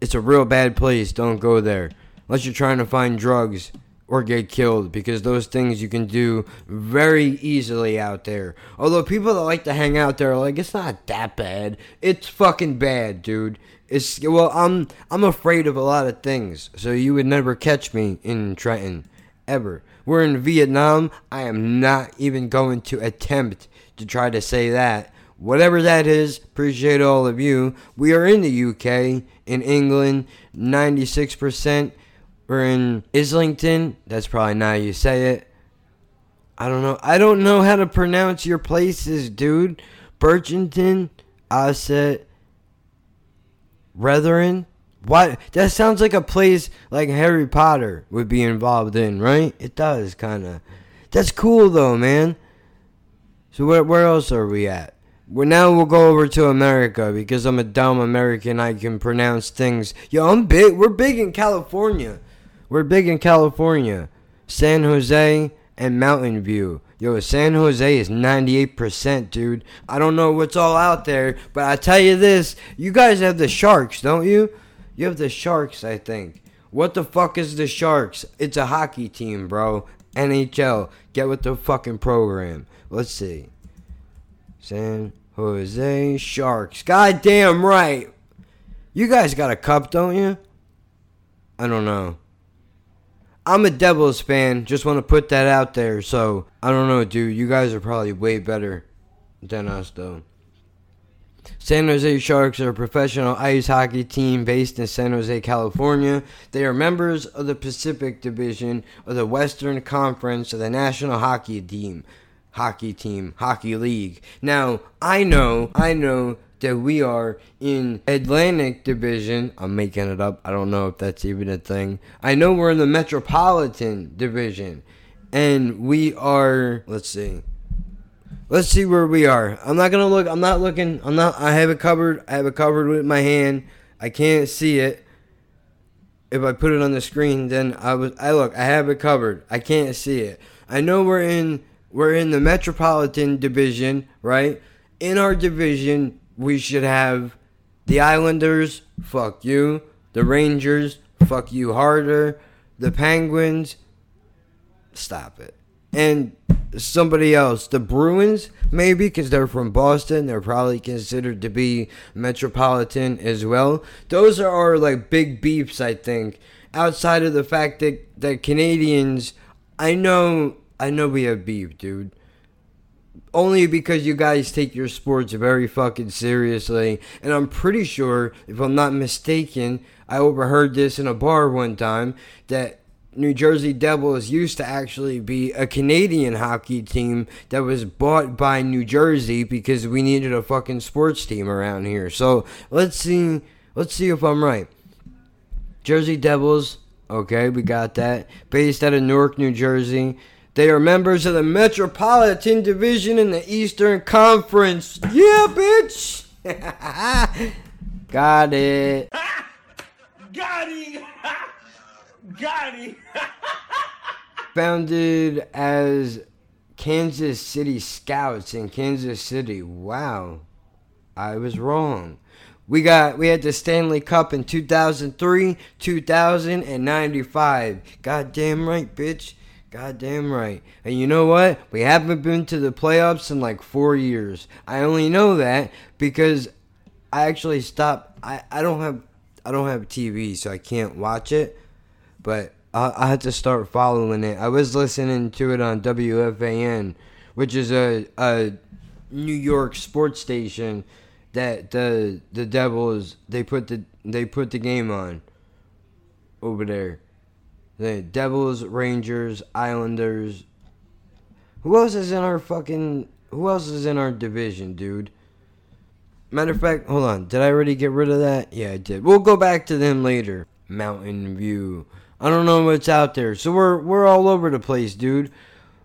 It's a real bad place. Don't go there. Unless you're trying to find drugs or get killed because those things you can do very easily out there. Although people that like to hang out there are like it's not that bad. It's fucking bad, dude. It's well, I'm I'm afraid of a lot of things. So you would never catch me in Trenton ever. We're in Vietnam. I am not even going to attempt to try to say that. Whatever that is, appreciate all of you. We are in the UK, in England, 96%. We're in Islington. That's probably not how you say it. I don't know. I don't know how to pronounce your places, dude. Birchington, Ossett, Brethren. What? That sounds like a place like Harry Potter would be involved in, right? It does, kind of. That's cool, though, man. So where, where else are we at? Well, now we'll go over to America because I'm a dumb American. I can pronounce things. Yo, I'm big. We're big in California. We're big in California. San Jose and Mountain View. Yo, San Jose is 98%, dude. I don't know what's all out there, but I tell you this, you guys have the Sharks, don't you? You have the Sharks, I think. What the fuck is the Sharks? It's a hockey team, bro. NHL. Get with the fucking program. Let's see. San Jose Sharks. Goddamn right. You guys got a cup, don't you? I don't know. I'm a Devils fan. Just want to put that out there. So, I don't know, dude. You guys are probably way better than us, though. San Jose Sharks are a professional ice hockey team based in San Jose, California. They are members of the Pacific Division of the Western Conference of the National Hockey Team. Hockey team, hockey league. Now, I know, I know that we are in Atlantic Division. I'm making it up. I don't know if that's even a thing. I know we're in the Metropolitan Division. And we are, let's see. Let's see where we are. I'm not going to look. I'm not looking. I'm not I have it covered. I have it covered with my hand. I can't see it. If I put it on the screen, then I was I look, I have it covered. I can't see it. I know we're in We're in the Metropolitan Division, right? In our division, we should have the Islanders, fuck you. The Rangers, fuck you harder. The Penguins, stop it. And somebody else, the Bruins, maybe because they're from Boston, they're probably considered to be metropolitan as well. Those are our like big beefs, I think. Outside of the fact that the Canadians, I know, I know we have beef, dude. Only because you guys take your sports very fucking seriously, and I'm pretty sure, if I'm not mistaken, I overheard this in a bar one time that New Jersey Devils used to actually be a Canadian hockey team that was bought by New Jersey because we needed a fucking sports team around here. So let's see let's see if I'm right. Jersey Devils, okay, we got that. Based out of Newark, New Jersey. They are members of the Metropolitan Division in the Eastern Conference. Yeah, bitch! got it. Got it. Got him! Founded as Kansas City Scouts in Kansas City. Wow. I was wrong. We got we had the Stanley Cup in 2003, 2095. Goddamn right, bitch. Goddamn right. And you know what? We haven't been to the playoffs in like 4 years. I only know that because I actually stopped I I don't have I don't have TV, so I can't watch it. But I, I had to start following it. I was listening to it on WFAN, which is a a New York sports station that the the Devils they put the they put the game on over there. The Devils, Rangers, Islanders. Who else is in our fucking who else is in our division, dude? Matter of fact, hold on. Did I already get rid of that? Yeah, I did. We'll go back to them later. Mountain View. I don't know what's out there. So we're we're all over the place, dude.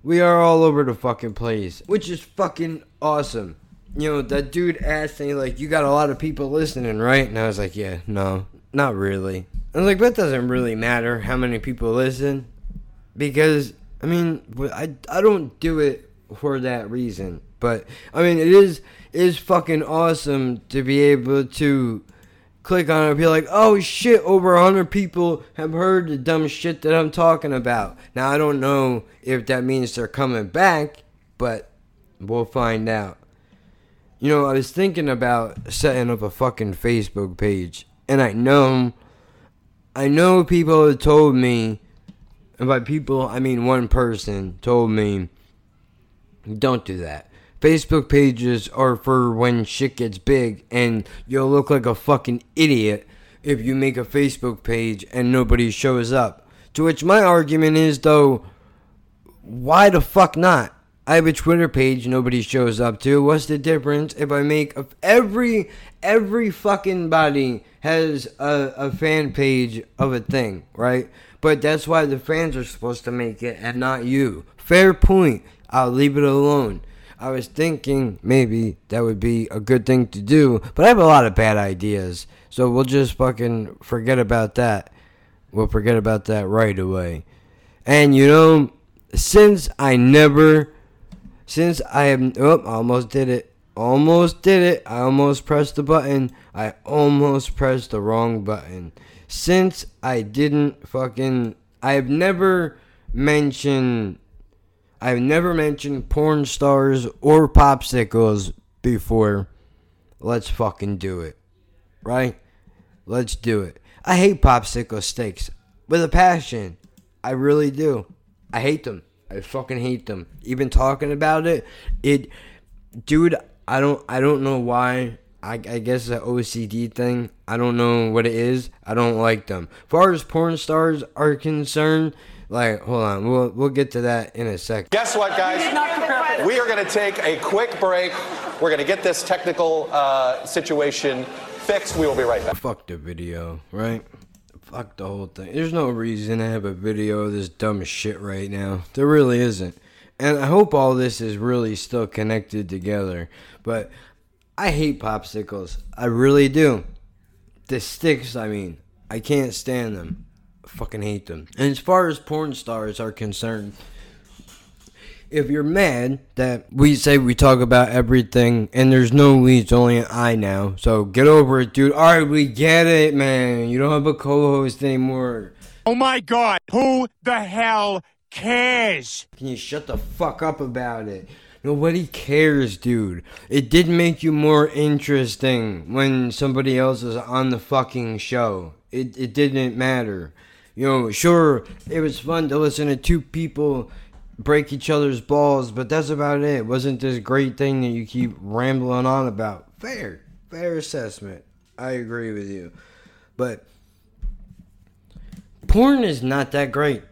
We are all over the fucking place, which is fucking awesome. You know, that dude asked me like, "You got a lot of people listening, right?" And I was like, "Yeah, no, not really." I was like, "That doesn't really matter how many people listen, because I mean, I I don't do it for that reason. But I mean, it is it is fucking awesome to be able to." click on it and be like, oh shit, over 100 people have heard the dumb shit that I'm talking about. Now, I don't know if that means they're coming back, but we'll find out. You know, I was thinking about setting up a fucking Facebook page, and I know, I know people have told me, and by people, I mean one person told me, don't do that. Facebook pages are for when shit gets big and you'll look like a fucking idiot if you make a Facebook page and nobody shows up. To which my argument is though, why the fuck not? I have a Twitter page nobody shows up to. What's the difference if I make a, every every fucking body has a, a fan page of a thing, right? But that's why the fans are supposed to make it and not you. Fair point. I'll leave it alone. I was thinking maybe that would be a good thing to do, but I have a lot of bad ideas. So we'll just fucking forget about that. We'll forget about that right away. And you know, since I never, since I have, oh, almost did it. Almost did it. I almost pressed the button. I almost pressed the wrong button. Since I didn't fucking, I have never mentioned I've never mentioned porn stars or popsicles before. Let's fucking do it. Right? Let's do it. I hate popsicle sticks with a passion. I really do. I hate them. I fucking hate them. Even talking about it, it dude, I don't I don't know why. I, I guess it's an OCD thing. I don't know what it is. I don't like them. As far as porn stars are concerned, like, hold on, we'll we'll get to that in a second. Guess what, guys? We are going to take a quick break. We're going to get this technical uh, situation fixed. We will be right back. Fuck the video, right? Fuck the whole thing. There's no reason to have a video of this dumb shit right now. There really isn't. And I hope all this is really still connected together. But I hate popsicles. I really do. The sticks, I mean. I can't stand them fucking hate them. And as far as porn stars are concerned, if you're mad that we say we talk about everything and there's no we, it's only an I now. So get over it, dude. All right, we get it, man. You don't have a co-host anymore. Oh my god, who the hell cares? Can you shut the fuck up about it? Nobody cares, dude. It did make you more interesting when somebody else is on the fucking show. It it didn't matter. You know, sure, it was fun to listen to two people break each other's balls, but that's about it. Wasn't this great thing that you keep rambling on about. Fair, fair assessment. I agree with you. But porn is not that great.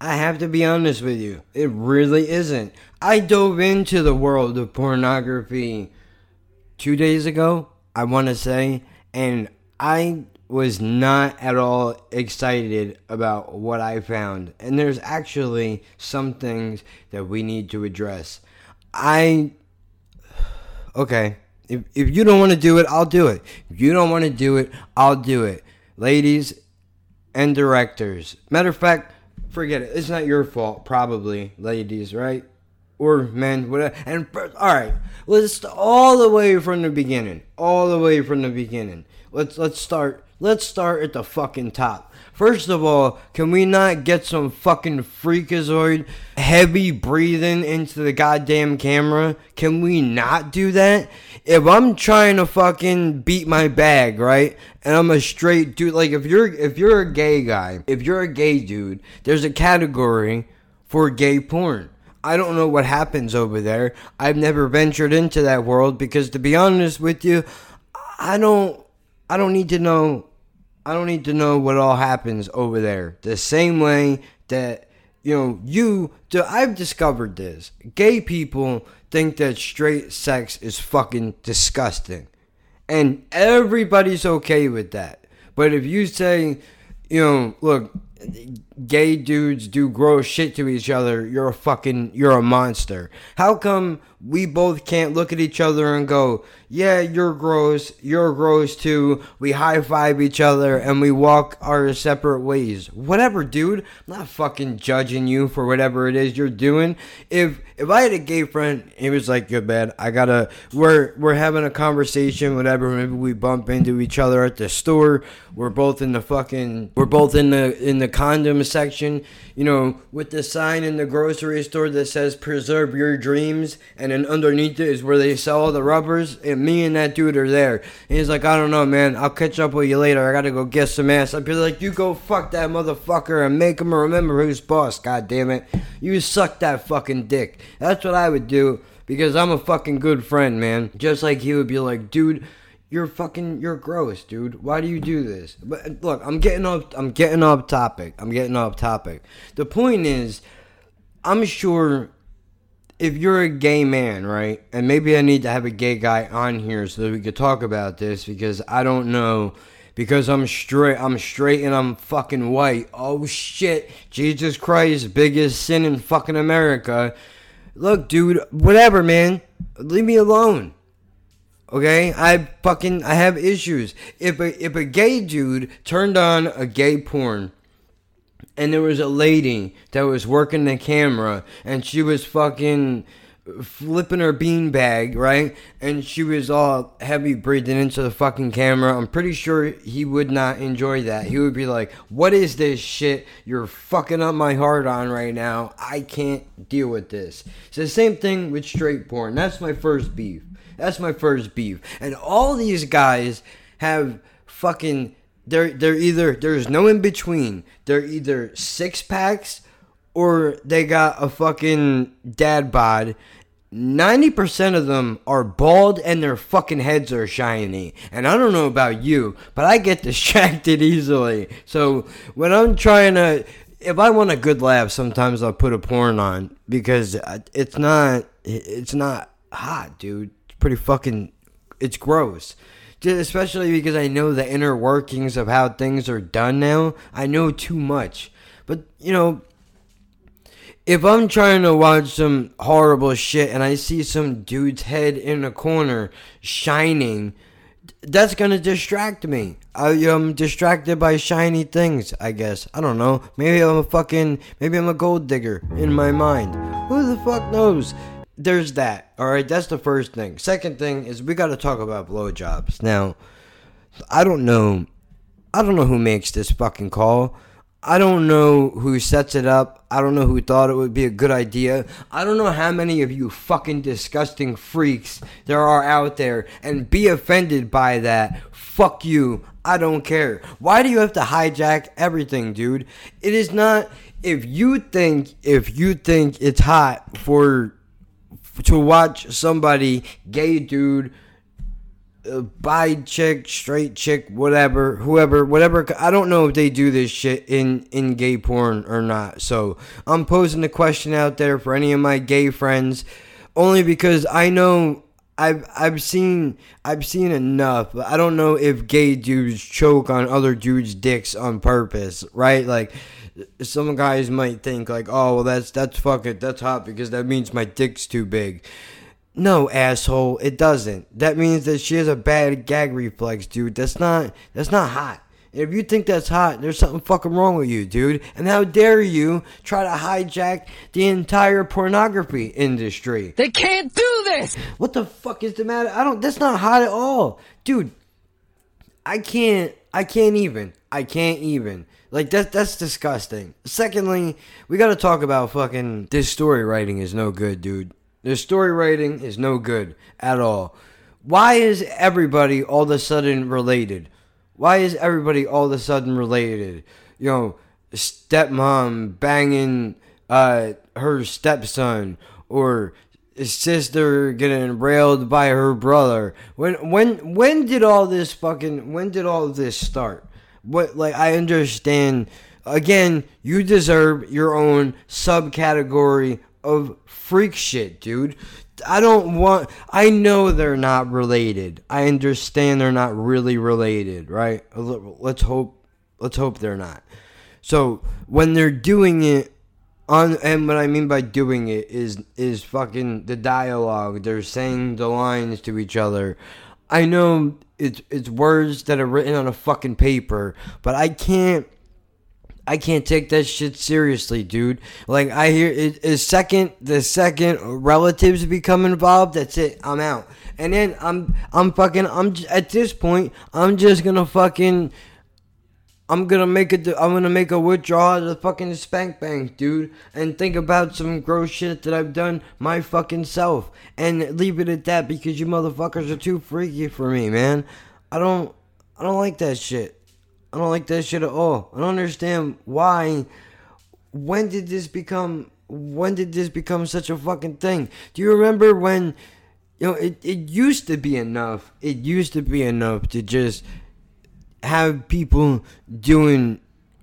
I have to be honest with you. It really isn't. I dove into the world of pornography two days ago, I want to say, and I was not at all excited about what I found. And there's actually some things that we need to address. I. Okay. If, if you don't want to do it, I'll do it. If you don't want to do it, I'll do it. Ladies and directors. Matter of fact, forget it. It's not your fault, probably, ladies, right? Or men, whatever. And all right, let's all the way from the beginning. All the way from the beginning. Let's let's start Let's start at the fucking top. First of all, can we not get some fucking freakazoid heavy breathing into the goddamn camera? Can we not do that? If I'm trying to fucking beat my bag, right? And I'm a straight dude, like if you're if you're a gay guy, if you're a gay dude, there's a category for gay porn. I don't know what happens over there. I've never ventured into that world because to be honest with you, I don't I don't need to know I don't need to know what all happens over there. The same way that you know you I've discovered this. Gay people think that straight sex is fucking disgusting. And everybody's okay with that. But if you say, you know, look, gay dudes do gross shit to each other, you're a fucking you're a monster. How come we both can't look at each other and go, yeah, you're gross, you're gross too. We high five each other and we walk our separate ways. Whatever, dude. I'm not fucking judging you for whatever it is you're doing. If if I had a gay friend, he was like, "Good man, I gotta." We're we're having a conversation, whatever. Maybe we bump into each other at the store. We're both in the fucking. We're both in the in the condom section. You know, with the sign in the grocery store that says "Preserve your dreams," and then underneath it is where they sell all the rubbers. And me and that dude are there. And he's like, "I don't know, man. I'll catch up with you later. I gotta go get some ass." I'd be like, "You go fuck that motherfucker and make him remember who's boss." God damn it, you suck that fucking dick. That's what I would do because I'm a fucking good friend, man. Just like he would be like, dude, you're fucking, you're gross, dude. Why do you do this? But look, I'm getting up, I'm getting off topic. I'm getting off topic. The point is, I'm sure if you're a gay man, right? And maybe I need to have a gay guy on here so that we could talk about this because I don't know because I'm straight I'm straight and I'm fucking white. Oh shit. Jesus Christ, biggest sin in fucking America. Look, dude, whatever, man. Leave me alone. Okay? I fucking I have issues. If a if a gay dude turned on a gay porn and there was a lady that was working the camera and she was fucking flipping her beanbag, right? And she was all heavy breathing into the fucking camera. I'm pretty sure he would not enjoy that. He would be like, What is this shit? You're fucking up my heart on right now. I can't deal with this. It's the same thing with straight porn. That's my first beef. That's my first beef. And all these guys have fucking they're they're either there's no in between. They're either six packs or they got a fucking dad bod. 90% of them are bald and their fucking heads are shiny. And I don't know about you, but I get distracted easily. So when I'm trying to, if I want a good laugh, sometimes I'll put a porn on because it's not, it's not hot, dude. Pretty fucking, it's gross especially because I know the inner workings of how things are done now. I know too much. But, you know, if I'm trying to watch some horrible shit and I see some dude's head in a corner shining, that's gonna distract me. I am distracted by shiny things. I guess I don't know. Maybe I'm a fucking maybe I'm a gold digger in my mind. Who the fuck knows? There's that. All right, that's the first thing. Second thing is we got to talk about blowjobs. Now, I don't know. I don't know who makes this fucking call. I don't know who sets it up. I don't know who thought it would be a good idea. I don't know how many of you fucking disgusting freaks there are out there and be offended by that. Fuck you. I don't care. Why do you have to hijack everything, dude? It is not if you think if you think it's hot for to watch somebody gay dude uh, bi chick, straight chick, whatever, whoever, whatever. I don't know if they do this shit in in gay porn or not. So I'm posing the question out there for any of my gay friends, only because I know I've I've seen I've seen enough. But I don't know if gay dudes choke on other dudes' dicks on purpose, right? Like some guys might think like, oh well, that's that's fucking that's hot because that means my dick's too big. No, asshole, it doesn't. That means that she has a bad gag reflex, dude. That's not that's not hot. If you think that's hot, there's something fucking wrong with you, dude. And how dare you try to hijack the entire pornography industry? They can't do this! What the fuck is the matter? I don't that's not hot at all. Dude, I can't I can't even. I can't even. Like that that's disgusting. Secondly, we gotta talk about fucking this story writing is no good, dude. The story writing is no good at all. Why is everybody all of a sudden related? Why is everybody all of a sudden related? You know, stepmom banging uh, her stepson, or sister getting railed by her brother. When when when did all this fucking when did all this start? What like I understand again, you deserve your own subcategory of freak shit, dude. I don't want. I know they're not related. I understand they're not really related, right? Let's hope. Let's hope they're not. So when they're doing it on, and what I mean by doing it is is fucking the dialogue. They're saying the lines to each other. I know it's it's words that are written on a fucking paper, but I can't I can't take that shit seriously, dude. Like I hear it is second the second relatives become involved, that's it. I'm out. And then I'm I'm fucking I'm at this point I'm just gonna fucking I'm gonna make a I'm gonna make a withdrawal of the fucking spank bank, dude, and think about some gross shit that I've done my fucking self, and leave it at that because you motherfuckers are too freaky for me, man. I don't I don't like that shit. I don't like that shit at all. I don't understand why. When did this become? When did this become such a fucking thing? Do you remember when? You know, it, it used to be enough. It used to be enough to just have people doing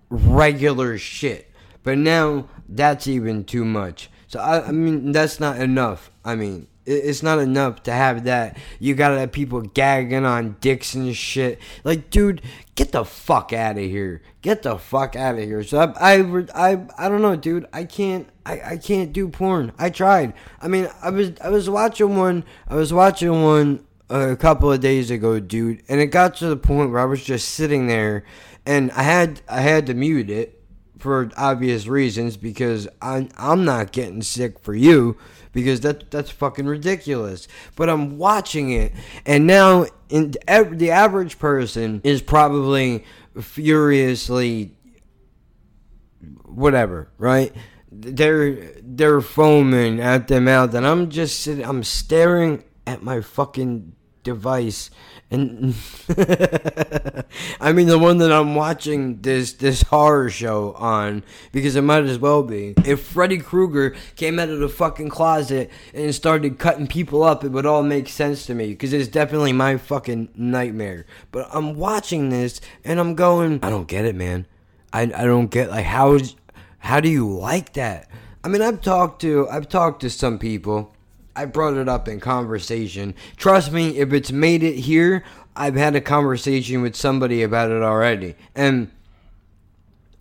regular shit. But now that's even too much. So I, I mean, that's not enough. I mean, it's not enough to have that. You gotta have people gagging on dicks and shit. Like, dude, get the fuck out of here. Get the fuck out of here. So I, I, I, I don't know, dude. I can't, I, I can't do porn. I tried. I mean, I was, I was watching one. I was watching one a couple of days ago, dude, and it got to the point where I was just sitting there, and I had, I had to mute it for obvious reasons because I'm, I'm not getting sick for you because that that's fucking ridiculous. But I'm watching it, and now in the average person is probably furiously whatever, right? They're they're foaming at their mouth, and I'm just sitting, I'm staring at my fucking device and I mean the one that I'm watching this this horror show on because it might as well be. If Freddy Krueger came out of the fucking closet and started cutting people up, it would all make sense to me because it's definitely my fucking nightmare. But I'm watching this and I'm going, I don't get it, man. I I don't get like how how do you like that? I mean, I've talked to I've talked to some people I brought it up in conversation. Trust me, if it's made it here, I've had a conversation with somebody about it already. And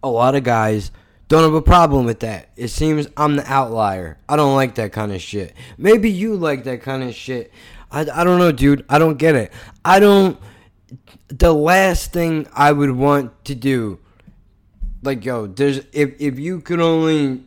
a lot of guys don't have a problem with that. It seems I'm the outlier. I don't like that kind of shit. Maybe you like that kind of shit. I, I don't know, dude. I don't get it. I don't. the last thing I would want to do, like yo, there's if if you could only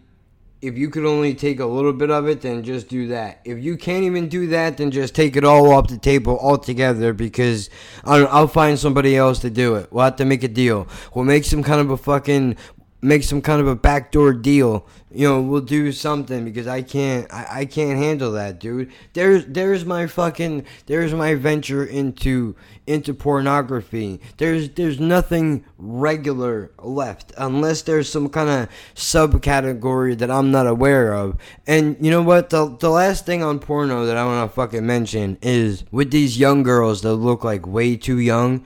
if you could only take a little bit of it, then just do that. If you can't even do that, then just take it all off the table altogether because I'll, I'll find somebody else to do it. We'll have to make a deal. We'll make some kind of a fucking make some kind of a backdoor deal. You know, we'll do something because I can't I, I can't handle that, dude. There's there's my fucking there's my venture into into pornography. There's there's nothing regular left unless there's some kind of subcategory that I'm not aware of. And you know what? The the last thing on porno that I want to fucking mention is with these young girls that look like way too young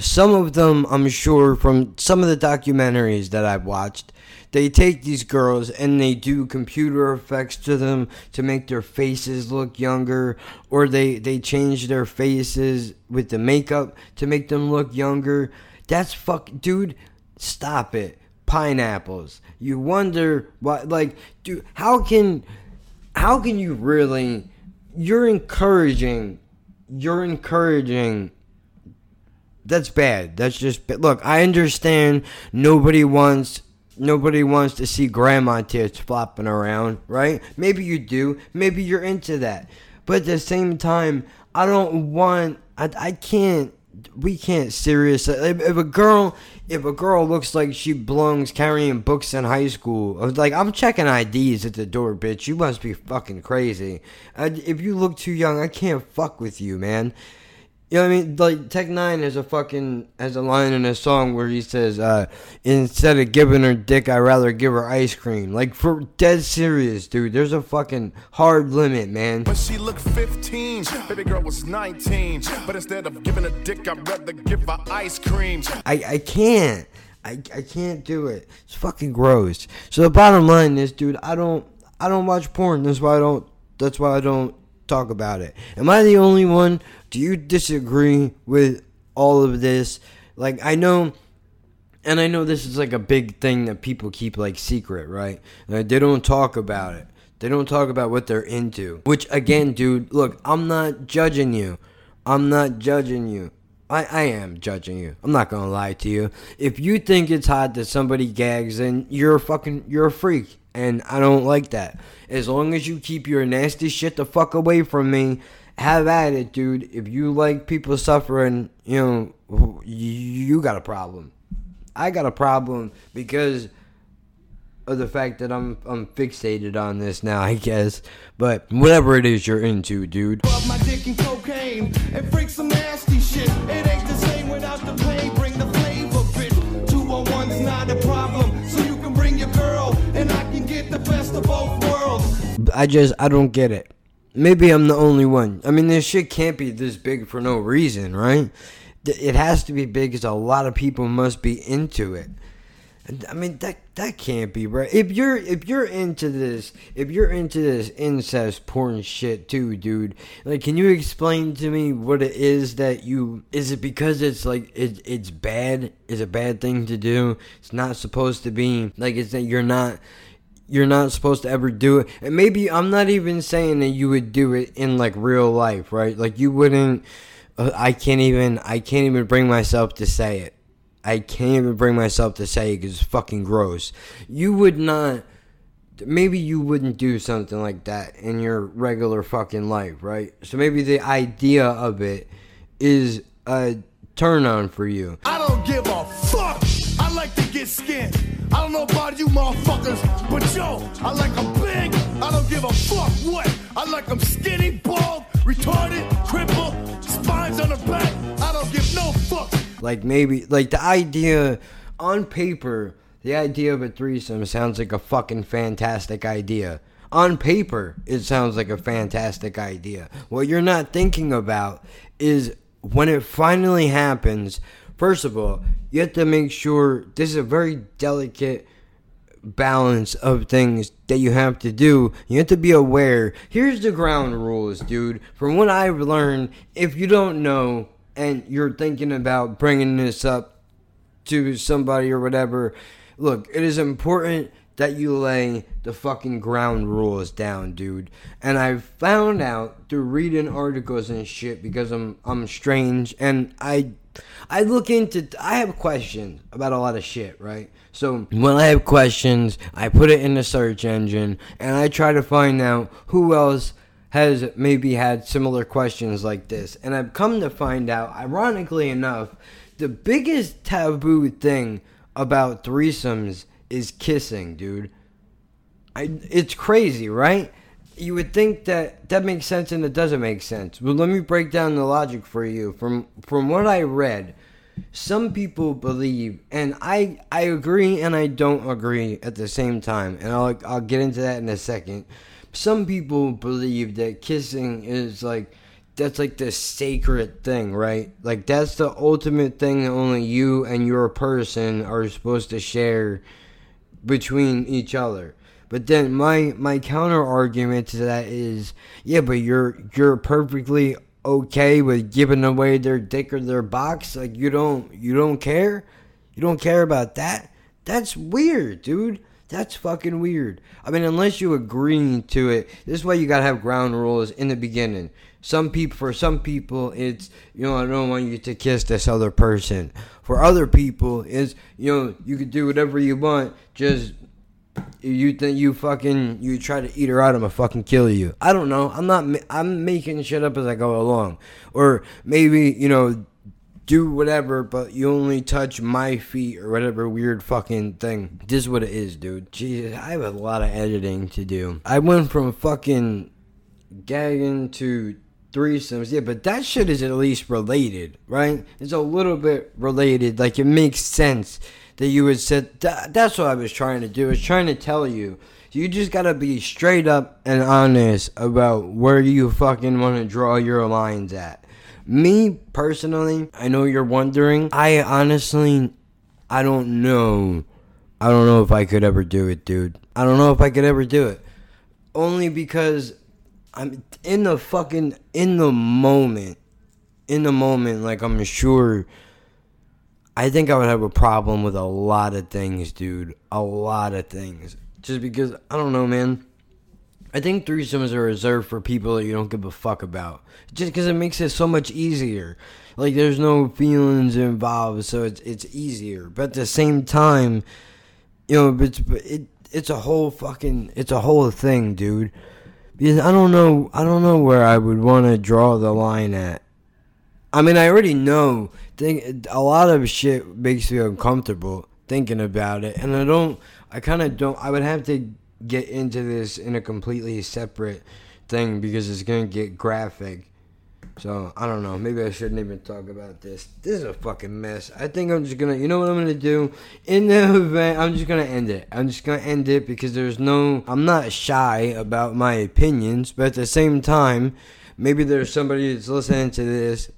some of them, I'm sure, from some of the documentaries that I've watched, they take these girls and they do computer effects to them to make their faces look younger, or they, they change their faces with the makeup to make them look younger. That's fuck, dude, stop it. Pineapples. You wonder why, like, dude, how can, how can you really, you're encouraging, you're encouraging that's bad. That's just look. I understand nobody wants nobody wants to see grandma tits flopping around, right? Maybe you do. Maybe you're into that. But at the same time, I don't want. I, I can't. We can't seriously. If, if a girl, if a girl looks like she belongs carrying books in high school, I was like, I'm checking IDs at the door, bitch. You must be fucking crazy. I, if you look too young, I can't fuck with you, man. You know what I mean? Like Tech Nine has a fucking has a line in a song where he says, uh, "Instead of giving her dick, I rather give her ice cream." Like for dead serious, dude. There's a fucking hard limit, man. When she looked 15, baby girl was 19. But instead of giving a dick, I'd rather give her ice cream. I I can't. I, I can't do it. It's fucking gross. So the bottom line is, dude, I don't I don't watch porn. That's why I don't. That's why I don't talk about it. Am I the only one? Do you disagree with all of this? Like, I know, and I know this is like a big thing that people keep like secret, right? Like, they don't talk about it. They don't talk about what they're into. Which, again, dude, look, I'm not judging you. I'm not judging you. I, I am judging you. I'm not gonna lie to you. If you think it's hot that somebody gags, then you're a fucking you're a freak, and I don't like that. As long as you keep your nasty shit the fuck away from me, have at it, dude. If you like people suffering, you know, you got a problem. I got a problem because of the fact that I'm I'm fixated on this now, I guess. But whatever it is you're into, dude. Of both worlds. I just I don't get it. Maybe I'm the only one. I mean, this shit can't be this big for no reason, right? It has to be big because a lot of people must be into it. I mean that that can't be right. If you're if you're into this, if you're into this incest porn shit too, dude. Like, can you explain to me what it is that you? Is it because it's like it, it's bad? Is a bad thing to do? It's not supposed to be like it's that you're not you're not supposed to ever do it. And maybe I'm not even saying that you would do it in like real life, right? Like you wouldn't. Uh, I can't even. I can't even bring myself to say it. I can't even bring myself to say it because it's fucking gross. You would not. Maybe you wouldn't do something like that in your regular fucking life, right? So maybe the idea of it is a turn on for you. I don't give a fuck. I like to get skinned. I don't know about you motherfuckers, but yo, I like them big. I don't give a fuck what. I like them skinny, bald, retarded, crippled, spines on the back. I don't give no fuck. Like maybe like the idea on paper, the idea of a threesome sounds like a fucking fantastic idea. On paper, it sounds like a fantastic idea. What you're not thinking about is when it finally happens, first of all, you have to make sure this is a very delicate balance of things that you have to do. You have to be aware. Here's the ground rules, dude. From what I've learned, if you don't know and you're thinking about bringing this up to somebody or whatever, look, it is important that you lay the fucking ground rules down, dude. And I found out through reading articles and shit because I'm I'm strange and I I look into I have questions about a lot of shit, right? So when I have questions, I put it in the search engine and I try to find out who else has maybe had similar questions like this. And I've come to find out, ironically enough, the biggest taboo thing about threesomes is kissing, dude. I it's crazy, right? You would think that that makes sense and it doesn't make sense. But let me break down the logic for you. From from what I read, some people believe and I I agree and I don't agree at the same time. And I'll I'll get into that in a second. Some people believe that kissing is like that's like the sacred thing, right? Like that's the ultimate thing that only you and your person are supposed to share between each other. But then my my counter argument to that is, yeah, but you're you're perfectly okay with giving away their dick or their box. Like you don't you don't care, you don't care about that. That's weird, dude. That's fucking weird. I mean, unless you agree to it, this is why you gotta have ground rules in the beginning. Some people, for some people, it's you know I don't want you to kiss this other person. For other people, it's you know you can do whatever you want. Just you think you fucking you try to eat her out, I'm gonna fucking kill you. I don't know. I'm not. I'm making shit up as I go along. Or maybe you know do whatever, but you only touch my feet or whatever weird fucking thing. This is what it is, dude. Jesus, I have a lot of editing to do. I went from fucking gagging to threesomes. Yeah, but that shit is at least related, right? It's a little bit related. Like it makes sense that you would sit. That, that's what I was trying to do. I was trying to tell you. You just gotta be straight up and honest about where you fucking want to draw your lines at. Me personally, I know you're wondering. I honestly, I don't know. I don't know if I could ever do it, dude. I don't know if I could ever do it. Only because I'm in the fucking in the moment. In the moment, like I'm sure I think I would have a problem with a lot of things, dude. A lot of things. Just because I don't know, man. I think threesomes are reserved for people that you don't give a fuck about. Just because it makes it so much easier. Like there's no feelings involved, so it's it's easier. But at the same time, you know, it's it it's a whole fucking it's a whole thing, dude. Because I don't know I don't know where I would want to draw the line at. I mean, I already know. Think a lot of shit makes me uncomfortable thinking about it, and I don't. I kind of don't. I would have to get into this in a completely separate thing because it's gonna get graphic. So I don't know. Maybe I shouldn't even talk about this. This is a fucking mess. I think I'm just gonna. You know what I'm gonna do? In the event, I'm just gonna end it. I'm just gonna end it because there's no. I'm not shy about my opinions, but at the same time, maybe there's somebody that's listening to this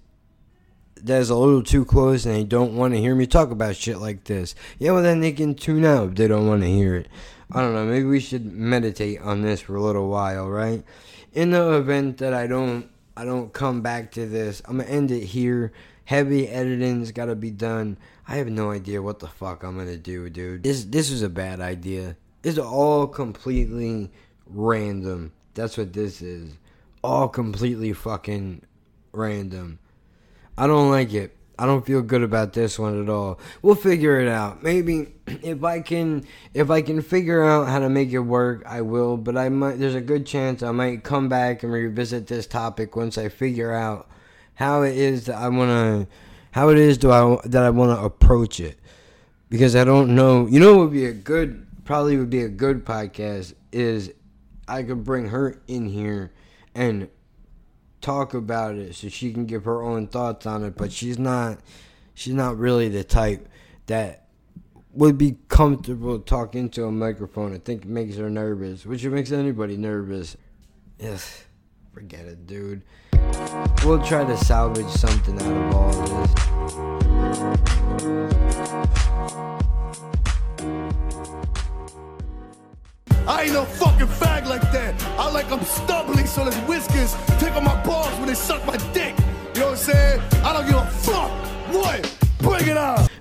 that's a little too close and they don't want to hear me talk about shit like this. Yeah, well then they can tune out if they don't want to hear it. I don't know. Maybe we should meditate on this for a little while, right? In the event that I don't, I don't come back to this, I'm gonna end it here. Heavy editing's gotta be done. I have no idea what the fuck I'm gonna do, dude. This this is a bad idea. It's all completely random. That's what this is. All completely fucking random. I don't like it. I don't feel good about this one at all. We'll figure it out. Maybe if I can if I can figure out how to make it work, I will, but I might there's a good chance I might come back and revisit this topic once I figure out how it is that I want to how it is do I that I want to approach it. Because I don't know. You know what would be a good probably would be a good podcast is I could bring her in here and talk about it so she can give her own thoughts on it but she's not she's not really the type that would be comfortable talking to a microphone. I think it makes her nervous which makes anybody nervous. Yes forget it dude. We'll try to salvage something out of all I ain't no fucking fag like that. I like I'm stubbly so there's whiskers tickle my balls when they suck my dick. You know what I'm saying? I don't give a fuck. What? Bring it on.